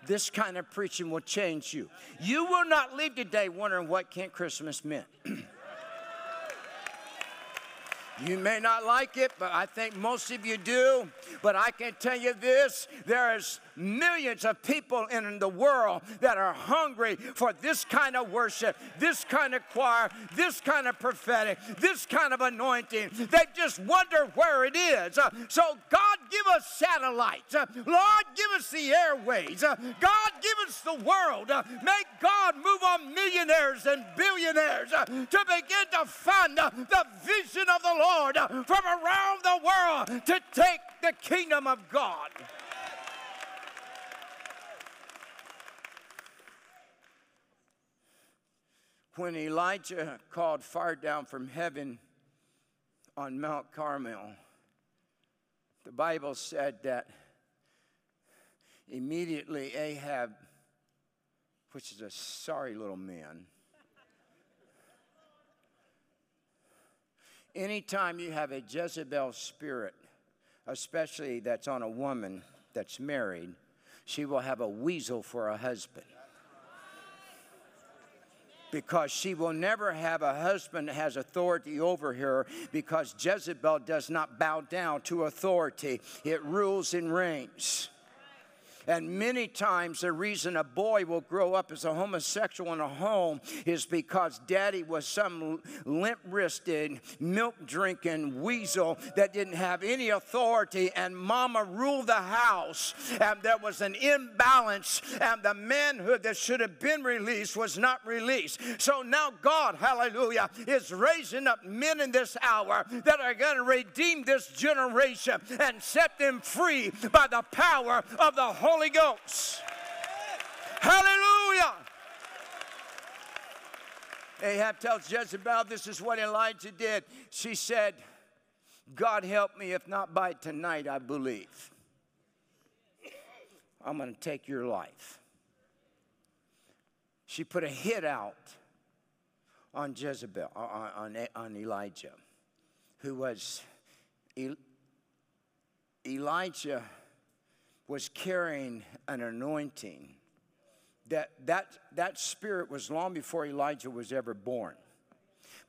This kind of preaching will change you. You will not leave today wondering what Kent Christmas meant. *clears throat* You may not like it, but I think most of you do. But I can tell you this there's millions of people in the world that are hungry for this kind of worship, this kind of choir, this kind of prophetic, this kind of anointing. They just wonder where it is. Uh, so, God, give us satellites. Uh, Lord, give us the airways. Uh, God, give us the world. Make God move on millionaires and billionaires to begin to fund uh, the vision of the Lord uh, from around the world to take the kingdom of God. when Elijah called fire down from heaven on Mount Carmel, the Bible said that immediately Ahab, which is a sorry little man, anytime you have a Jezebel spirit, especially that's on a woman that's married, she will have a weasel for a husband because she will never have a husband that has authority over her because Jezebel does not bow down to authority, it rules and reigns. And many times, the reason a boy will grow up as a homosexual in a home is because daddy was some limp wristed, milk drinking weasel that didn't have any authority, and mama ruled the house. And there was an imbalance, and the manhood that should have been released was not released. So now, God, hallelujah, is raising up men in this hour that are going to redeem this generation and set them free by the power of the Holy Holy Ghost. Hallelujah. Ahab tells Jezebel this is what Elijah did. She said, God help me, if not by tonight, I believe. I'm going to take your life. She put a hit out on Jezebel, uh, on, on, on Elijah, who was Elijah was carrying an anointing. That, that, that spirit was long before Elijah was ever born.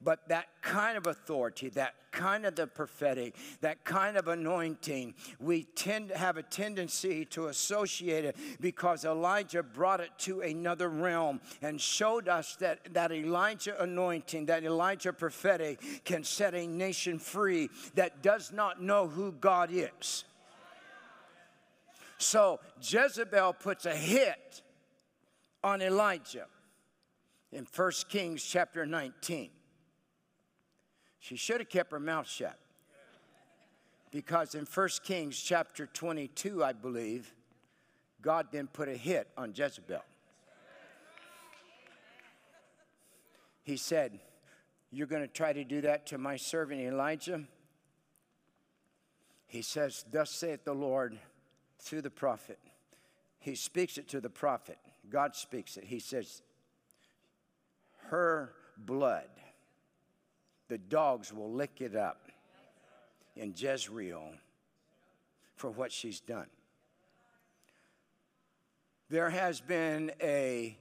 But that kind of authority, that kind of the prophetic, that kind of anointing, we tend to have a tendency to associate it because Elijah brought it to another realm and showed us that that Elijah anointing, that Elijah prophetic can set a nation free that does not know who God is. So Jezebel puts a hit on Elijah in 1 Kings chapter 19. She should have kept her mouth shut. Because in 1 Kings chapter 22, I believe, God then put a hit on Jezebel. He said, You're going to try to do that to my servant Elijah? He says, Thus saith the Lord, through the prophet. He speaks it to the prophet. God speaks it. He says, Her blood, the dogs will lick it up in Jezreel for what she's done. There has been a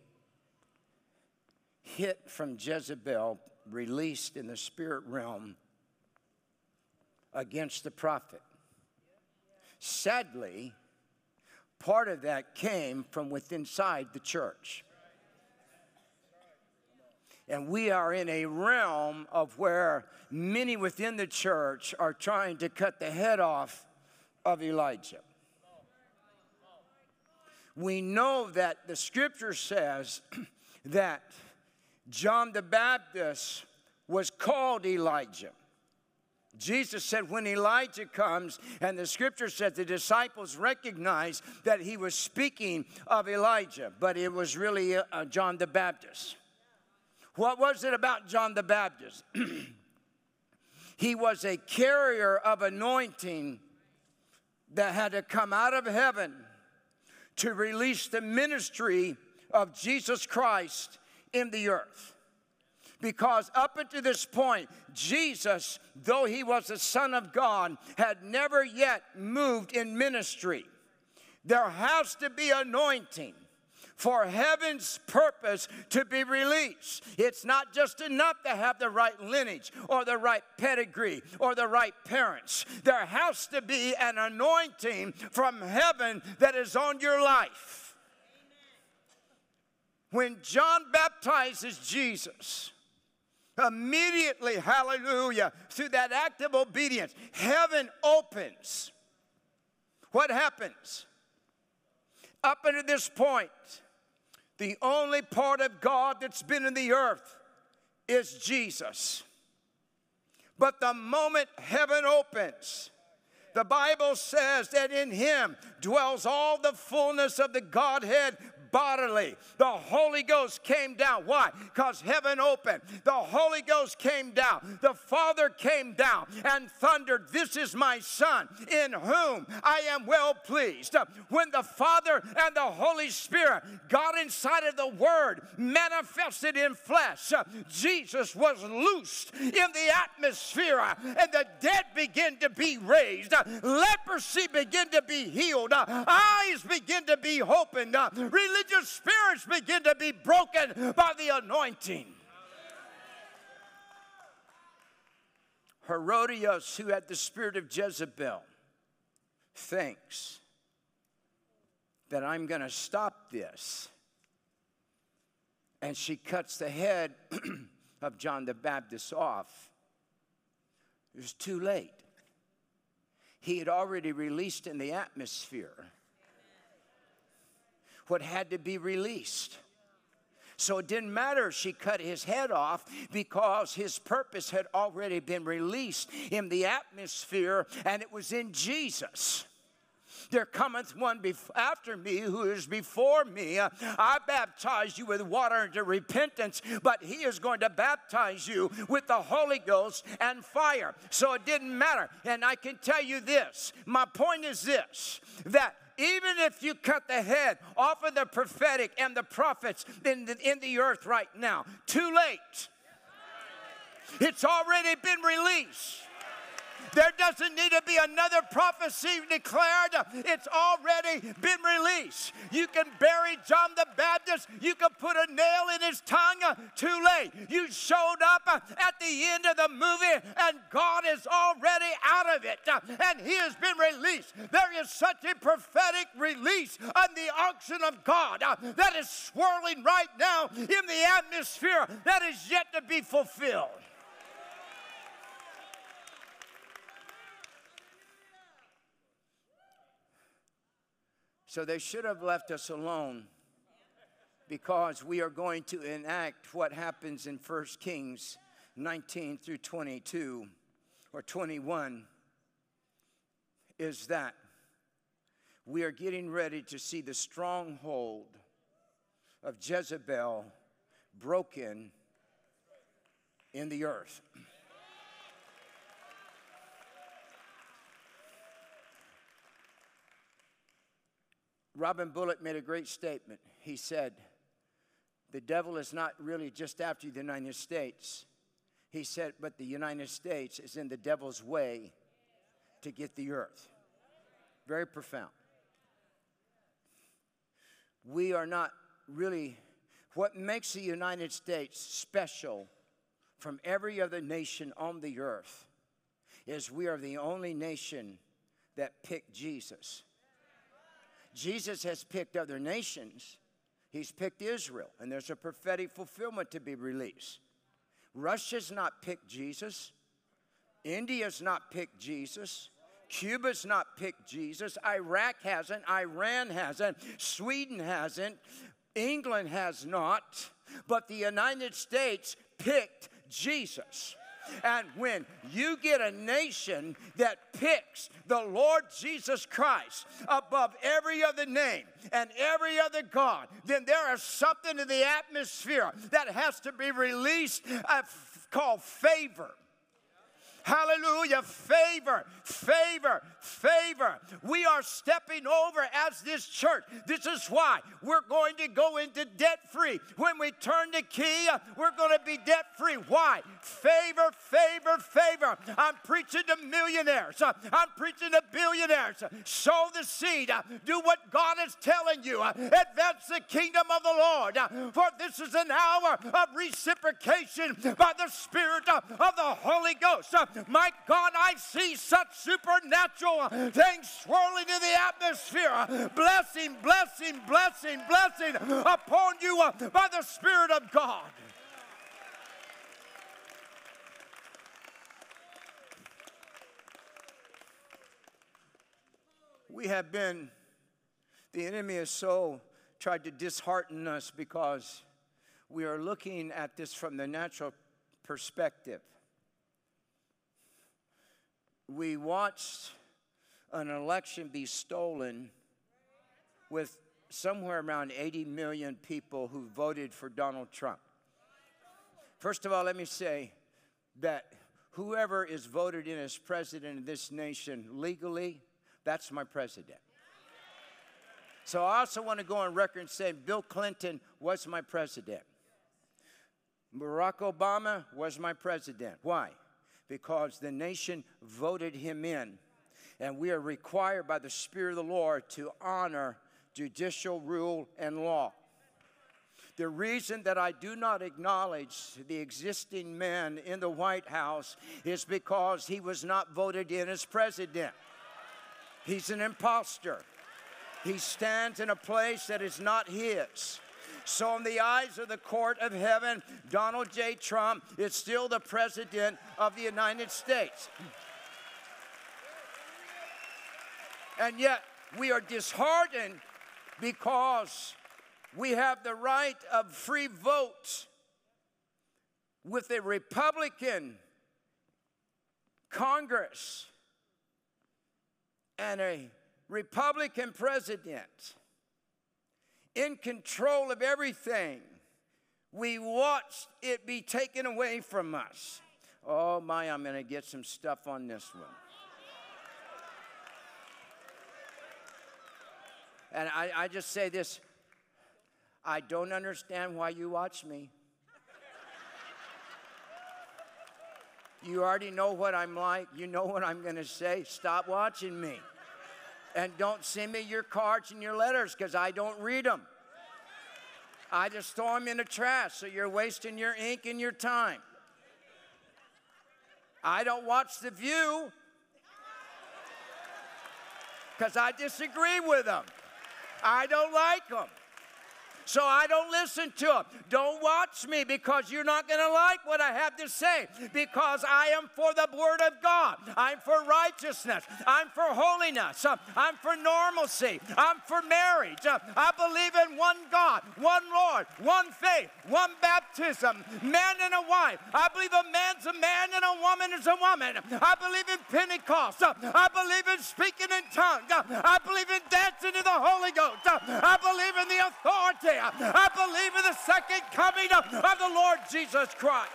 hit from Jezebel released in the spirit realm against the prophet. Sadly, part of that came from within inside the church. And we are in a realm of where many within the church are trying to cut the head off of Elijah. We know that the scripture says *clears throat* that John the Baptist was called Elijah. Jesus said, when Elijah comes, and the scripture said the disciples recognized that he was speaking of Elijah, but it was really uh, John the Baptist. What was it about John the Baptist? *clears throat* he was a carrier of anointing that had to come out of heaven to release the ministry of Jesus Christ in the earth. Because up until this point, Jesus, though he was the Son of God, had never yet moved in ministry. There has to be anointing for heaven's purpose to be released. It's not just enough to have the right lineage or the right pedigree or the right parents. There has to be an anointing from heaven that is on your life. When John baptizes Jesus, Immediately, hallelujah, through that act of obedience, heaven opens. What happens? Up until this point, the only part of God that's been in the earth is Jesus. But the moment heaven opens, the Bible says that in him dwells all the fullness of the Godhead bodily. The Holy Ghost came down. Why? Because heaven opened. The Holy Ghost came down. The Father came down and thundered, This is my Son, in whom I am well pleased. When the Father and the Holy Spirit got inside of the Word, manifested in flesh, Jesus was loosed in the atmosphere, and the dead began to be raised. Leprosy began to be healed. Eyes begin to be opened. Religious spirits begin to be broken by the anointing. Herodias, who had the spirit of Jezebel, thinks that I'm going to stop this. And she cuts the head *clears throat* of John the Baptist off. It was too late. He had already released in the atmosphere what had to be released. So it didn't matter she cut his head off because his purpose had already been released in the atmosphere and it was in Jesus. There cometh one after me who is before me. I baptize you with water into repentance, but he is going to baptize you with the Holy Ghost and fire. So it didn't matter. And I can tell you this my point is this that even if you cut the head off of the prophetic and the prophets in the, in the earth right now, too late. It's already been released. There doesn't need to be another prophecy declared. It's already been released. You can bury John the Baptist. You can put a nail in his tongue. Too late. You showed up at the end of the movie and God is already out of it and he has been released. There is such a prophetic release on the unction of God that is swirling right now in the atmosphere that is yet to be fulfilled. So they should have left us alone because we are going to enact what happens in 1 Kings 19 through 22 or 21 is that we are getting ready to see the stronghold of Jezebel broken in the earth. Robin Bullock made a great statement. He said, The devil is not really just after the United States. He said, But the United States is in the devil's way to get the earth. Very profound. We are not really, what makes the United States special from every other nation on the earth is we are the only nation that picked Jesus. Jesus has picked other nations. He's picked Israel, and there's a prophetic fulfillment to be released. Russia's not picked Jesus. India's not picked Jesus. Cuba's not picked Jesus. Iraq hasn't. Iran hasn't. Sweden hasn't. England has not. But the United States picked Jesus. And when you get a nation that picks the Lord Jesus Christ above every other name and every other God, then there is something in the atmosphere that has to be released uh, called favor. Hallelujah. Favor, favor, favor. We are stepping over as this church. This is why we're going to go into debt free. When we turn the key, we're going to be debt free. Why? Favor, favor, favor. I'm preaching to millionaires. I'm preaching to billionaires. Sow the seed. Do what God is telling you. Advance the kingdom of the Lord. For this is an hour of reciprocation by the Spirit of the Holy Ghost. My God, I see such supernatural things swirling in the atmosphere. Blessing, blessing, blessing, blessing upon you uh, by the Spirit of God. We have been, the enemy has so tried to dishearten us because we are looking at this from the natural perspective we watched an election be stolen with somewhere around 80 million people who voted for Donald Trump. First of all, let me say that whoever is voted in as president of this nation legally, that's my president. So I also want to go on record and say Bill Clinton was my president. Barack Obama was my president. Why? Because the nation voted him in. And we are required by the Spirit of the Lord to honor judicial rule and law. The reason that I do not acknowledge the existing man in the White House is because he was not voted in as president. He's an impostor. He stands in a place that is not his. So, in the eyes of the court of heaven, Donald J. Trump is still the president of the United States. And yet, we are disheartened because we have the right of free vote with a Republican Congress and a Republican president in control of everything. We watched it be taken away from us. Oh my, I'm going to get some stuff on this one. And I, I just say this I don't understand why you watch me. You already know what I'm like. You know what I'm going to say. Stop watching me. And don't send me your cards and your letters because I don't read them. I just throw them in the trash so you're wasting your ink and your time. I don't watch The View because I disagree with them. I don't like them so I don't listen to them. Don't watch me because you're not going to like what I have to say because I am for the Word of God. I'm for righteousness. I'm for holiness. I'm for normalcy. I'm for marriage. I believe in one God, one Lord, one faith, one baptism, man and a wife. I believe a man's a man and a woman is a woman. I believe in Pentecost. I believe in speaking in tongues. I believe in dancing in the Holy Ghost. I believe in the authority I believe in the second coming of the Lord Jesus Christ.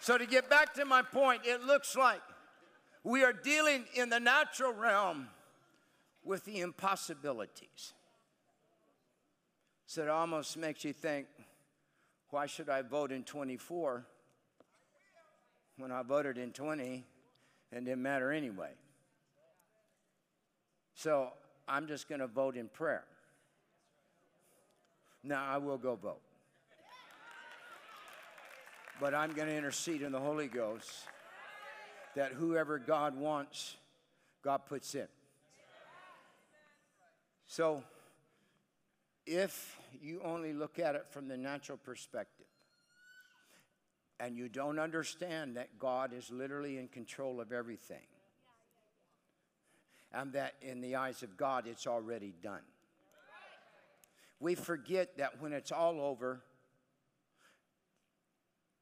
So, to get back to my point, it looks like we are dealing in the natural realm with the impossibilities. So, it almost makes you think, why should I vote in 24? When I voted in 20 and didn't matter anyway. So I'm just going to vote in prayer. Now I will go vote. But I'm going to intercede in the Holy Ghost that whoever God wants, God puts in. So if you only look at it from the natural perspective, and you don't understand that God is literally in control of everything. And that in the eyes of God, it's already done. We forget that when it's all over,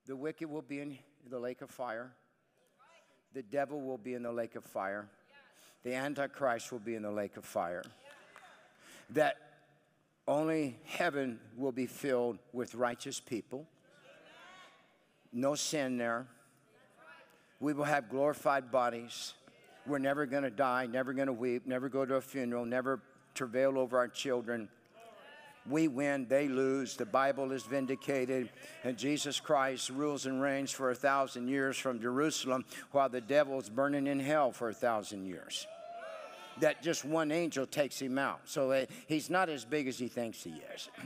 the wicked will be in the lake of fire, the devil will be in the lake of fire, the Antichrist will be in the lake of fire. That only heaven will be filled with righteous people no sin there. We will have glorified bodies. We're never going to die, never going to weep, never go to a funeral, never travail over our children. We win, they lose. The Bible is vindicated, and Jesus Christ rules and reigns for a thousand years from Jerusalem while the devil's burning in hell for a thousand years. That just one angel takes him out. So uh, he's not as big as he thinks he is. *clears throat*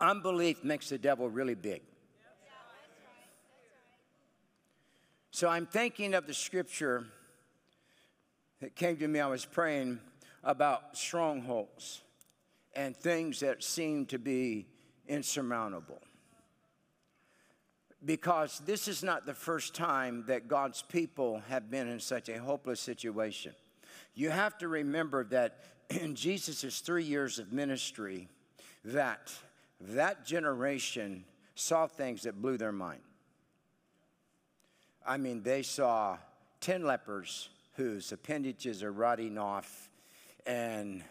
Unbelief makes the devil really big. So I'm thinking of the scripture that came to me. I was praying about strongholds and things that seem to be insurmountable. Because this is not the first time that God's people have been in such a hopeless situation. You have to remember that *clears throat* in Jesus' three years of ministry, that that generation saw things that blew their mind. I mean, they saw 10 lepers whose appendages are rotting off, and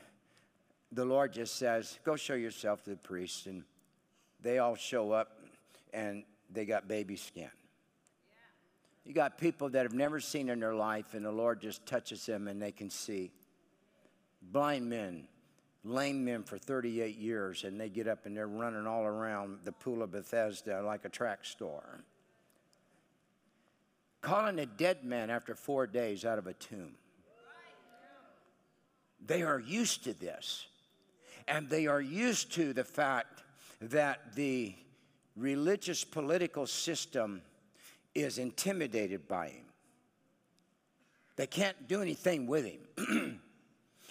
the Lord just says, Go show yourself to the priest. And they all show up, and they got baby skin. You got people that have never seen in their life, and the Lord just touches them and they can see. Blind men, lame men for 38 years, and they get up and they're running all around the pool of Bethesda like a track store. Calling a dead man after four days out of a tomb. They are used to this. And they are used to the fact that the religious political system is intimidated by him. They can't do anything with him. *clears throat*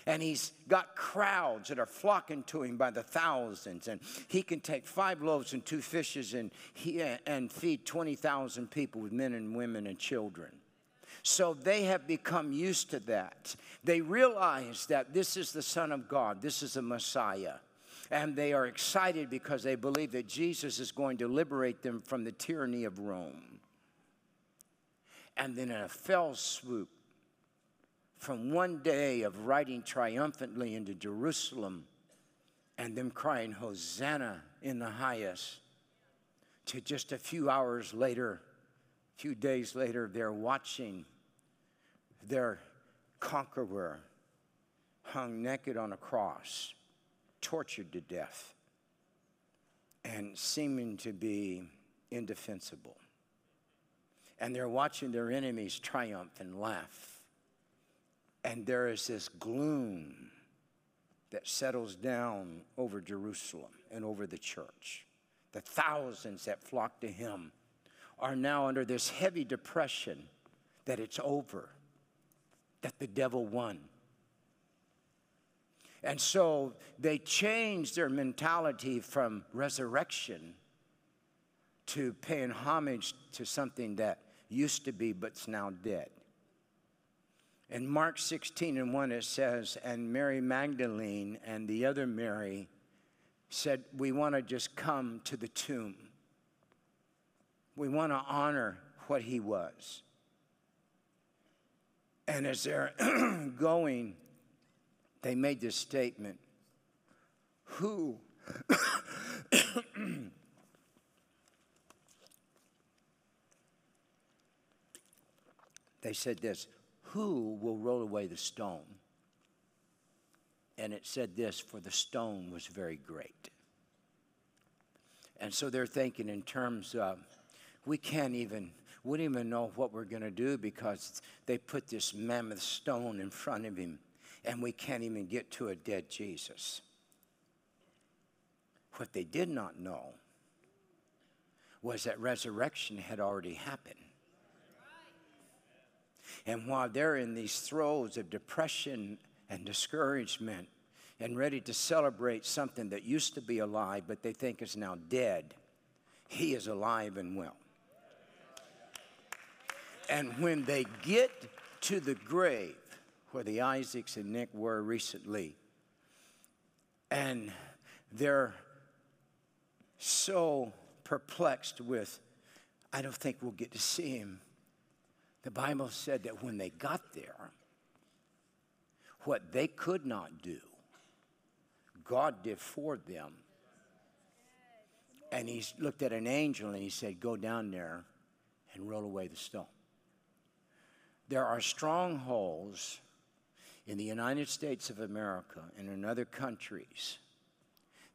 and he's got crowds that are flocking to him by the thousands. And he can take five loaves and two fishes and, he, and feed 20000 people with men and women and children. So they have become used to that. They realize that this is the son of god. This is the messiah. And they are excited because they believe that jesus is going to liberate them from the tyranny of rome. And then in a fell swoop from one day of riding triumphantly into Jerusalem and them crying, Hosanna in the highest, to just a few hours later, a few days later, they're watching their conqueror hung naked on a cross, tortured to death, and seeming to be indefensible. And they're watching their enemies triumph and laugh and there is this gloom that settles down over Jerusalem and over the church. The thousands that flock to him are now under this heavy depression that it's over, that the devil won. And so they change their mentality from resurrection to paying homage to something that used to be but's now dead. In Mark 16 and 1, it says, And Mary Magdalene and the other Mary said, We want to just come to the tomb. We want to honor what he was. And as they're *clears throat* going, they made this statement Who? *coughs* they said this who will roll away the stone? And it said this for the stone was very great. And so they're thinking in terms of we can't even, we don't even know what we're going to do because they put this mammoth stone in front of him and we can't even get to a dead Jesus. What they did not know was that resurrection had already happened. And while they're in these throes of depression and discouragement and ready to celebrate something that used to be alive but they think is now dead, he is alive and well. And when they get to the grave where the Isaacs and Nick were recently, and they're so perplexed with, I don't think we'll get to see him. The Bible said that when they got there, what they could not do, God did for them. And he looked at an angel and he said, Go down there and roll away the stone. There are strongholds in the United States of America and in other countries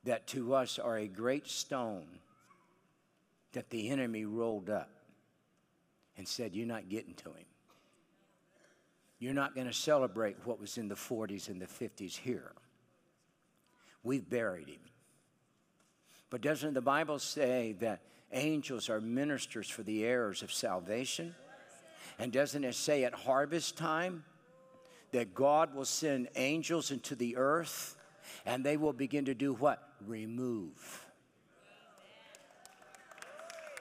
that to us are a great stone that the enemy rolled up and said, You're not getting to him. You're not going to celebrate what was in the 40s and the 50s here. We've buried him. But doesn't the Bible say that angels are ministers for the heirs of salvation? And doesn't it say at harvest time that God will send angels into the earth and they will begin to do what? Remove.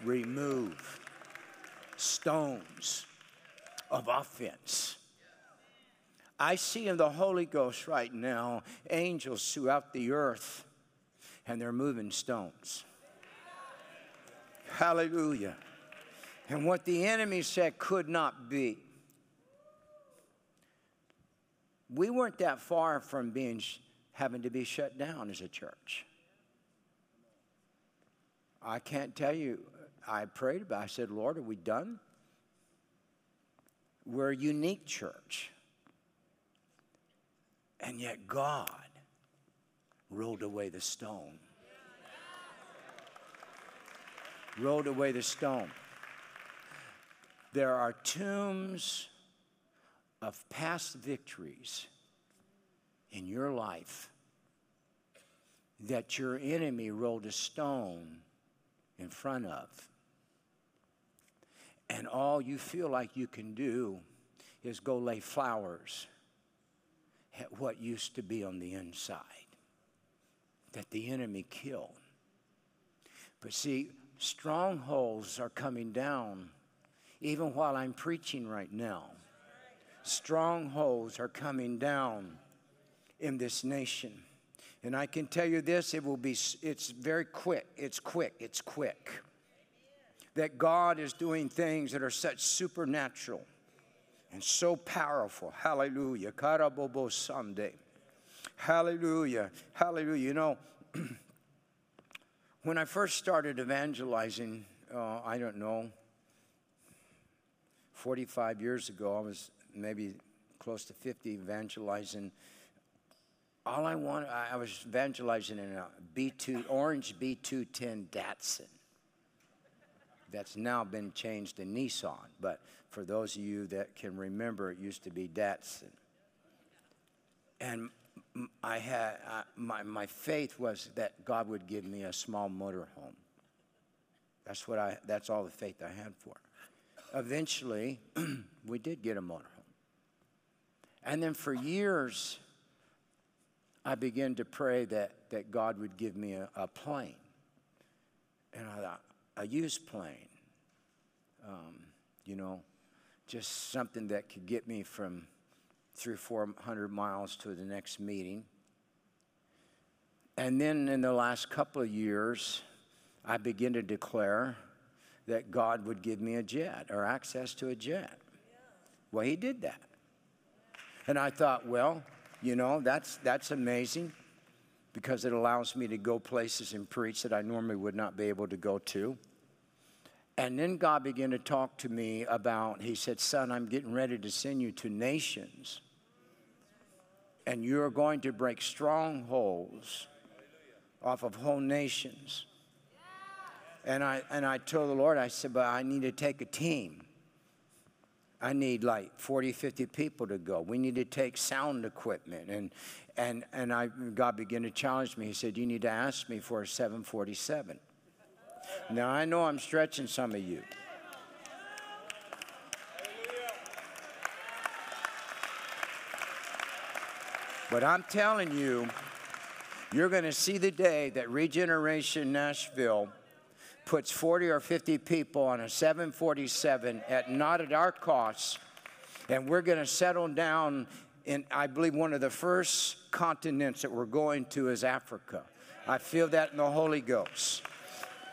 Remove stones of offense. I see in the Holy Ghost right now angels throughout the earth, and they're moving stones. Hallelujah. And what the enemy said could not be. We weren't that far from being having to be shut down as a church. I can't tell you. I prayed about. It. I said, "Lord, are we done?" We're a unique church. And yet God rolled away the stone. Rolled away the stone. There are tombs of past victories in your life that your enemy rolled a stone in front of. And all you feel like you can do is go lay flowers at what used to be on the inside that the enemy killed. But see, strongholds are coming down even while I'm preaching right now. Strongholds are coming down in this nation. And I can tell you this, it will be it's very quick. It's quick. It's quick. That God is doing things that are such supernatural and so powerful. Hallelujah. Karabobo Sunday. Hallelujah. Hallelujah. You know, *clears throat* when I first started evangelizing, uh, I don't know, 45 years ago, I was maybe close to 50 evangelizing. All I wanted, I was evangelizing in a B2, orange B210 Datsun. That's now been changed to Nissan, but for those of you that can remember, it used to be Datsun. And I had, uh, my, my faith was that God would give me a small motorhome. That's what I, that's all the faith I had for. Eventually, *clears throat* we did get a motorhome. And then for years, I began to pray that, that God would give me a, a plane. And I thought, a used plane, um, you know, just something that could get me from three or four hundred miles to the next meeting. And then in the last couple of years, I began to declare that God would give me a jet or access to a jet. Well, He did that. And I thought, well, you know, that's, that's amazing because it allows me to go places and preach that I normally would not be able to go to. And then God began to talk to me about, He said, Son, I'm getting ready to send you to nations. And you're going to break strongholds off of whole nations. And I, and I told the Lord, I said, but I need to take a team. I need like 40, 50 people to go. We need to take sound equipment. And, and, and I, God began to challenge me. He said, You need to ask me for a 747. Now, I know I'm stretching some of you. But I'm telling you, you're going to see the day that Regeneration Nashville puts 40 or 50 people on a 747 at not at our cost, and we're going to settle down in, I believe, one of the first continents that we're going to is Africa. I feel that in the Holy Ghost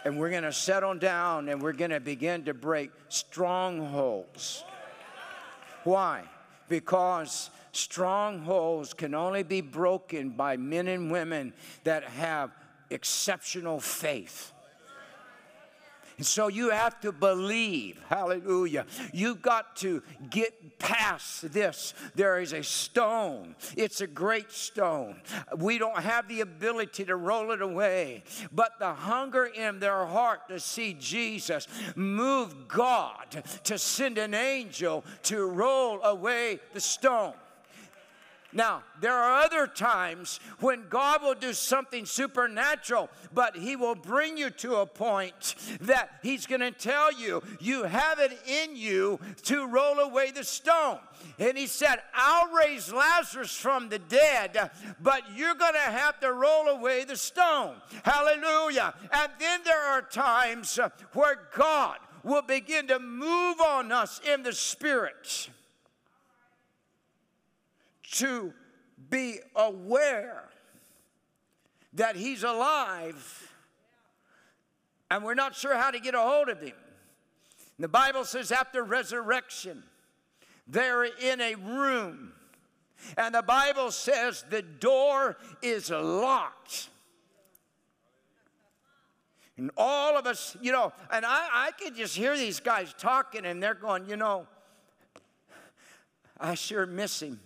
and we're going to settle down and we're going to begin to break strongholds. Why? Because strongholds can only be broken by men and women that have exceptional faith. So you have to believe. Hallelujah. You've got to get past this. There is a stone, it's a great stone. We don't have the ability to roll it away, but the hunger in their heart to see Jesus move God to send an angel to roll away the stone. Now, there are other times when God will do something supernatural, but He will bring you to a point that He's going to tell you, you have it in you to roll away the stone. And He said, I'll raise Lazarus from the dead, but you're going to have to roll away the stone. Hallelujah. And then there are times where God will begin to move on us in the Spirit to be aware that he's alive and we're not sure how to get a hold of him. The Bible says after resurrection, they're in a room. And the Bible says the door is locked. And all of us, you know, and I, I could just hear these guys talking, and they're going, you know, I sure miss him.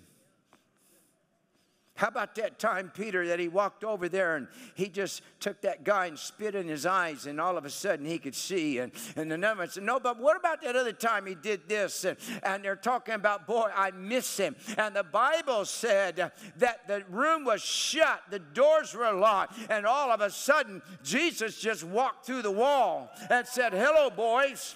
How about that time, Peter, that he walked over there and he just took that guy and spit in his eyes, and all of a sudden he could see. And, and another one said, No, but what about that other time he did this? And, and they're talking about, Boy, I miss him. And the Bible said that the room was shut, the doors were locked, and all of a sudden Jesus just walked through the wall and said, Hello, boys.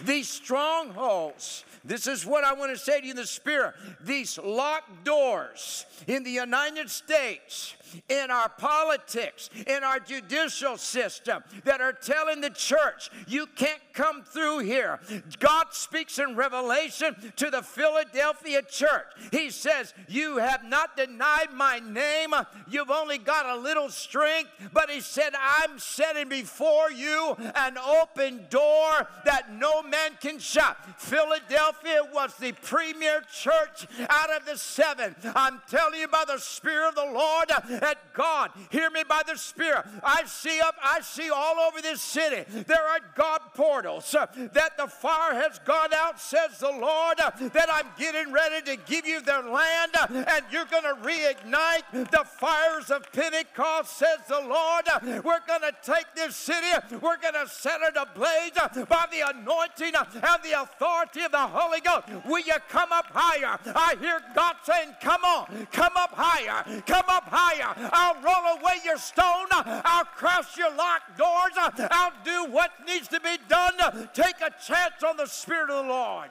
These strongholds this is what I want to say to you in the spirit. These locked doors in the United States, in our politics, in our judicial system that are telling the church, you can't come through here. God speaks in Revelation to the Philadelphia church. He says, You have not denied my name, you've only got a little strength, but He said, I'm setting before you an open door that no man can shut. Philadelphia was the premier church out of the seven. I'm telling you by the Spirit of the Lord that God, hear me by the Spirit. I see up, I see all over this city, there are God portals uh, that the fire has gone out, says the Lord, uh, that I'm getting ready to give you their land, uh, and you're going to reignite the fires of Pentecost, says the Lord. We're going to take this city, we're going to set it ablaze by the anointing and the authority of the Holy Ghost. Will you come up higher? I hear God saying, Come on, come up higher, come up higher. I'll roll away your stone, I'll crush your locked doors, I'll do what needs to be done. Take a chance on the Spirit of the Lord.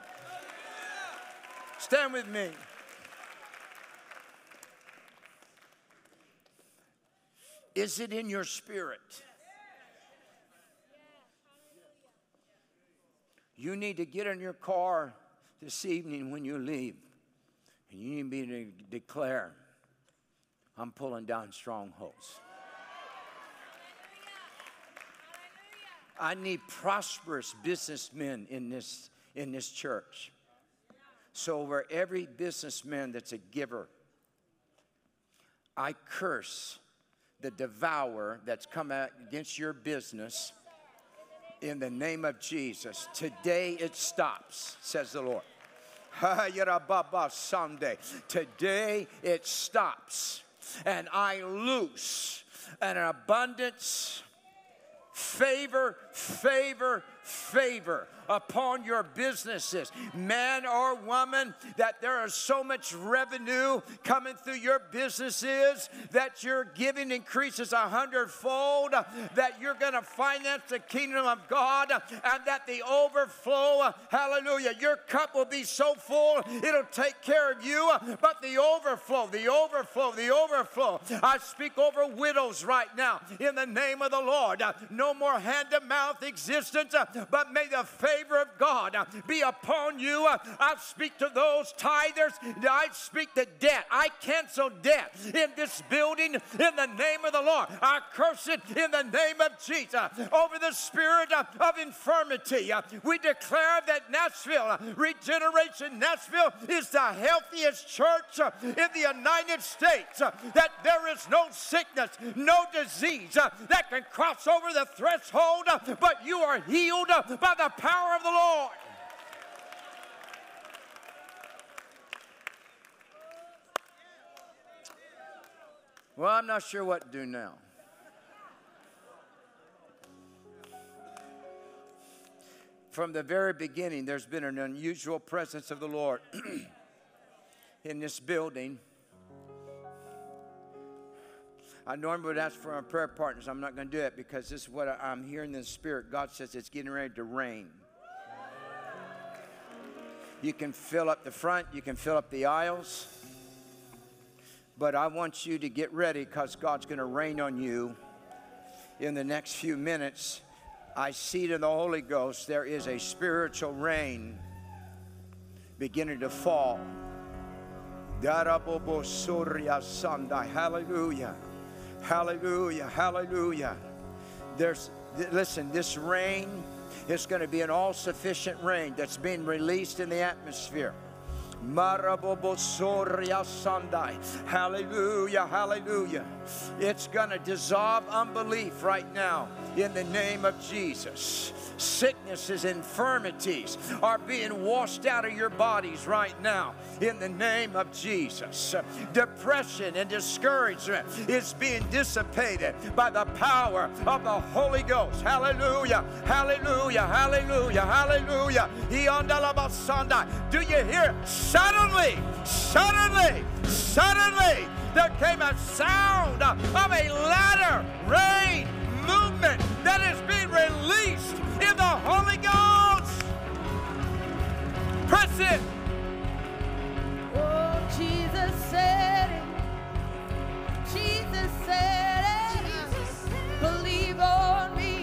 Stand with me. Is it in your spirit? You need to get in your car this evening when you leave, and you need me to declare, I'm pulling down strongholds. I need prosperous businessmen in this, in this church. So, over every businessman that's a giver, I curse the devourer that's come against your business in the name of Jesus. Today it stops, says the Lord. *laughs* Sunday. Today it stops. And I loose an abundance, favor, favor, favor upon your businesses, man or woman, that there is so much revenue coming through your businesses that your giving increases a hundredfold, that you're going to finance the kingdom of God, and that the overflow, hallelujah, your cup will be so full it'll take care of you, but the overflow, the overflow, the overflow. I speak over widows right now in the name of the Lord. No more hand to mouth existence, but may the favor of God be upon you. I speak to those tithers. I speak to debt. I cancel debt in this building in the name of the Lord. I curse it in the name of Jesus. Over the spirit of infirmity, we declare that Nashville, Regeneration Nashville, is the healthiest church in the United States. That there is no sickness, no disease that can cross over the threshold, but you are healed by the power of the Lord. Well, I'm not sure what to do now. From the very beginning, there's been an unusual presence of the Lord *clears throat* in this building. I normally would ask for my prayer partners. I'm not going to do it because this is what I'm hearing in the Spirit. God says it's getting ready to rain. You can fill up the front, you can fill up the aisles. But I want you to get ready because God's going to rain on you in the next few minutes. I see it in the Holy Ghost. There is a spiritual rain beginning to fall. Hallelujah. Hallelujah, hallelujah. There's, th- listen, this rain is going to be an all sufficient rain that's being released in the atmosphere. Hallelujah, hallelujah. It's going to dissolve unbelief right now in the name of Jesus. Sicknesses, infirmities are being washed out of your bodies right now in the name of Jesus. Depression and discouragement is being dissipated by the power of the Holy Ghost. Hallelujah, hallelujah, hallelujah, hallelujah. Do you hear? suddenly, suddenly, suddenly, there came a sound of a latter rain movement that is being released in the Holy Ghost. Press it. Oh, Jesus said it. Jesus said it. Jesus said it. Believe on me.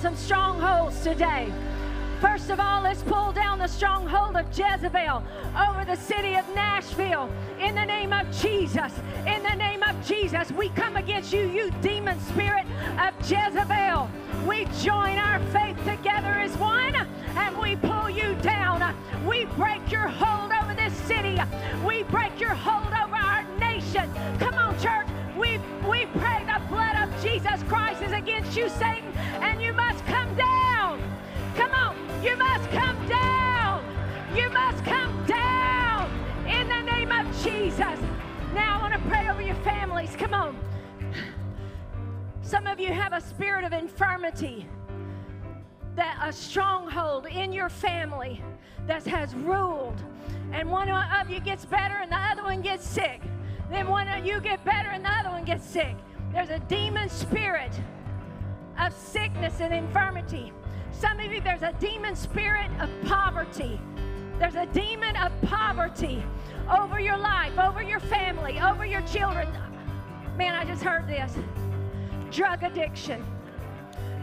some strongholds today. First of all, let's pull down the stronghold of Jezebel over the city of Nashville. In the name of Jesus, in the name of Jesus, we come against you, you demon spirit of Jezebel. We join our faith together as one and we pull you down. We break your hold over this city. We break your hold over our nation. Come on, church. We, we pray the blood of Jesus Christ is against you, Satan. Your family that has ruled. And one of you gets better and the other one gets sick. Then one of you get better and the other one gets sick. There's a demon spirit of sickness and infirmity. Some of you there's a demon spirit of poverty. There's a demon of poverty over your life over your family over your children. Man i just heard this. Drug addiction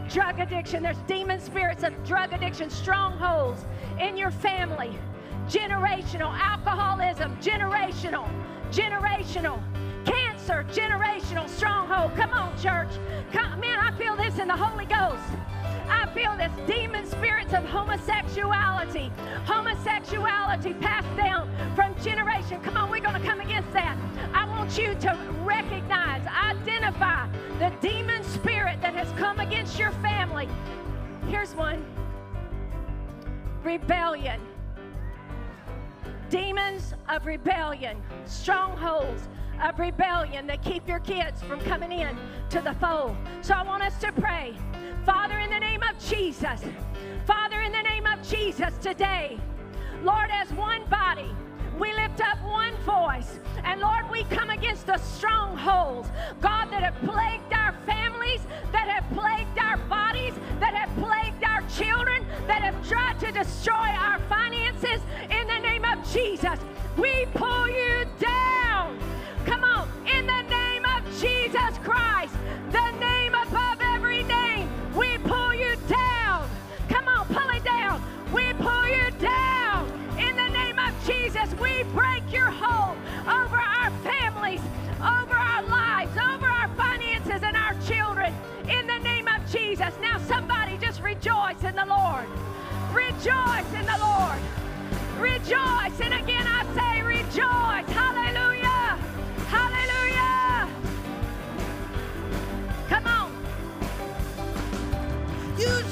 drug addiction. There's demon spirits of drug addiction, strongholds in your family, generational, alcoholism, generational, generational, cancer, generational, stronghold. Come on, church. Come, man, I feel this in the Holy Ghost. Feel this demon spirits of homosexuality, homosexuality passed down from generation. Come on, we're going to come against that. I want you to recognize, identify the demon spirit that has come against your family. Here's one rebellion. Demons of rebellion, strongholds of rebellion that keep your kids from coming in to the fold. So I want us to pray. Father, in the name of Jesus, Father, in the name of Jesus, today, Lord, as one body, we lift up one voice. And Lord, we come against the strongholds, God, that have plagued our families, that have plagued our bodies, that have plagued our children, that have tried to destroy our finances. In the name of Jesus, we pull you down. We break your hold over our families, over our lives, over our finances and our children. In the name of Jesus. Now, somebody just rejoice in the Lord. Rejoice in the Lord. Rejoice. And again, I say rejoice. Hallelujah. Hallelujah. Come on. You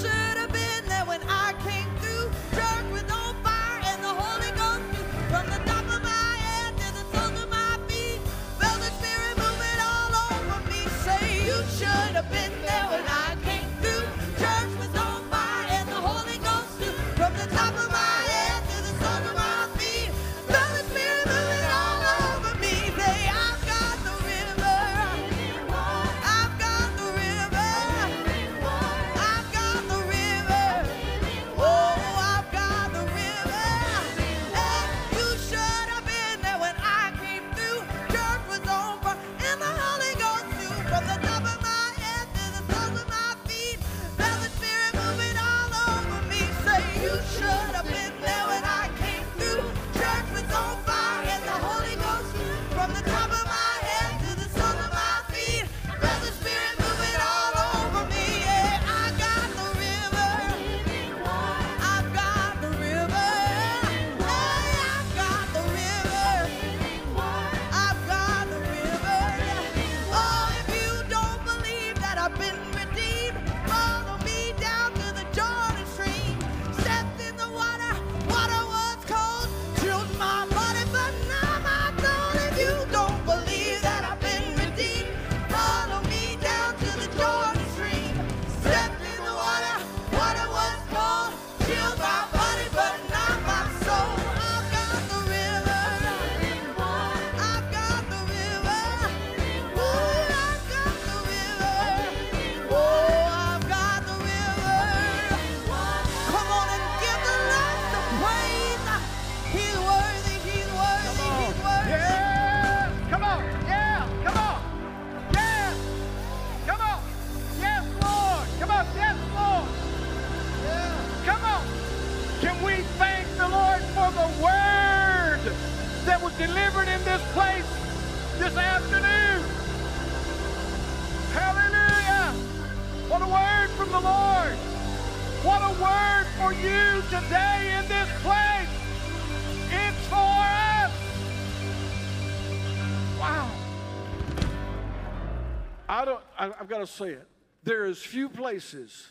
to say it. There is few places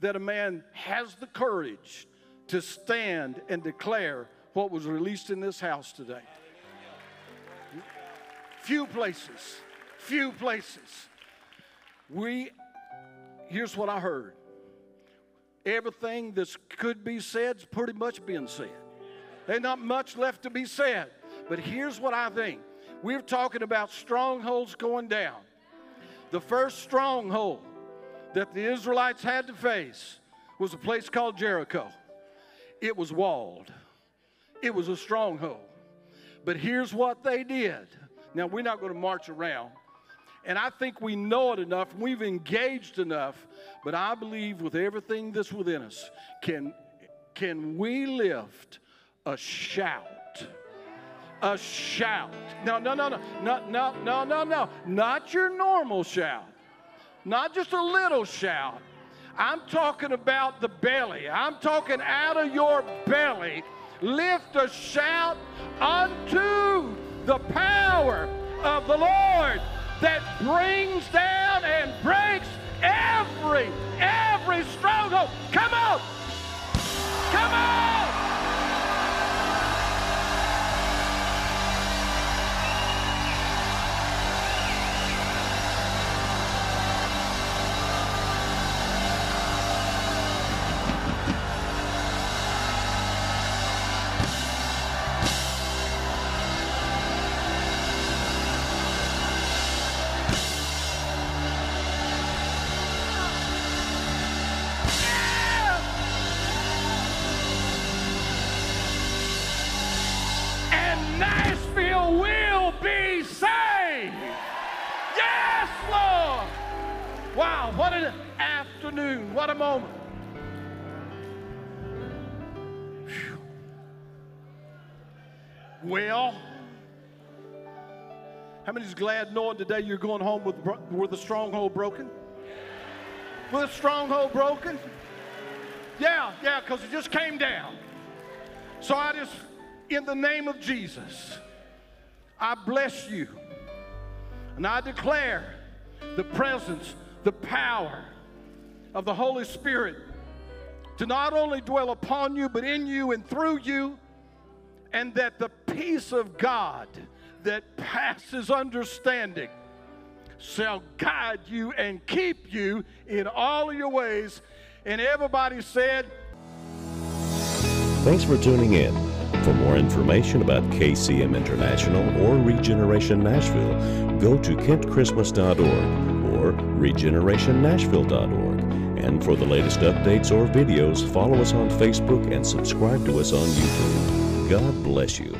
that a man has the courage to stand and declare what was released in this house today. Few places, few places. We, here's what I heard. Everything that could be said is pretty much being said. There's not much left to be said. But here's what I think. We're talking about strongholds going down. The first stronghold that the Israelites had to face was a place called Jericho. It was walled, it was a stronghold. But here's what they did. Now, we're not going to march around. And I think we know it enough, we've engaged enough, but I believe with everything that's within us, can, can we lift a shout? A shout. No, no, no, no, no, no, no, no, no. Not your normal shout. Not just a little shout. I'm talking about the belly. I'm talking out of your belly. Lift a shout unto the power of the Lord that brings down and breaks every, every stronghold. Come on! Come on! How many's glad knowing today you're going home with, with a stronghold broken? With a stronghold broken? Yeah, yeah, because it just came down. So I just, in the name of Jesus, I bless you. And I declare the presence, the power of the Holy Spirit to not only dwell upon you, but in you and through you, and that the peace of God that passes understanding shall guide you and keep you in all your ways. And everybody said, Thanks for tuning in. For more information about KCM International or Regeneration Nashville, go to kentchristmas.org or regenerationnashville.org. And for the latest updates or videos, follow us on Facebook and subscribe to us on YouTube. God bless you.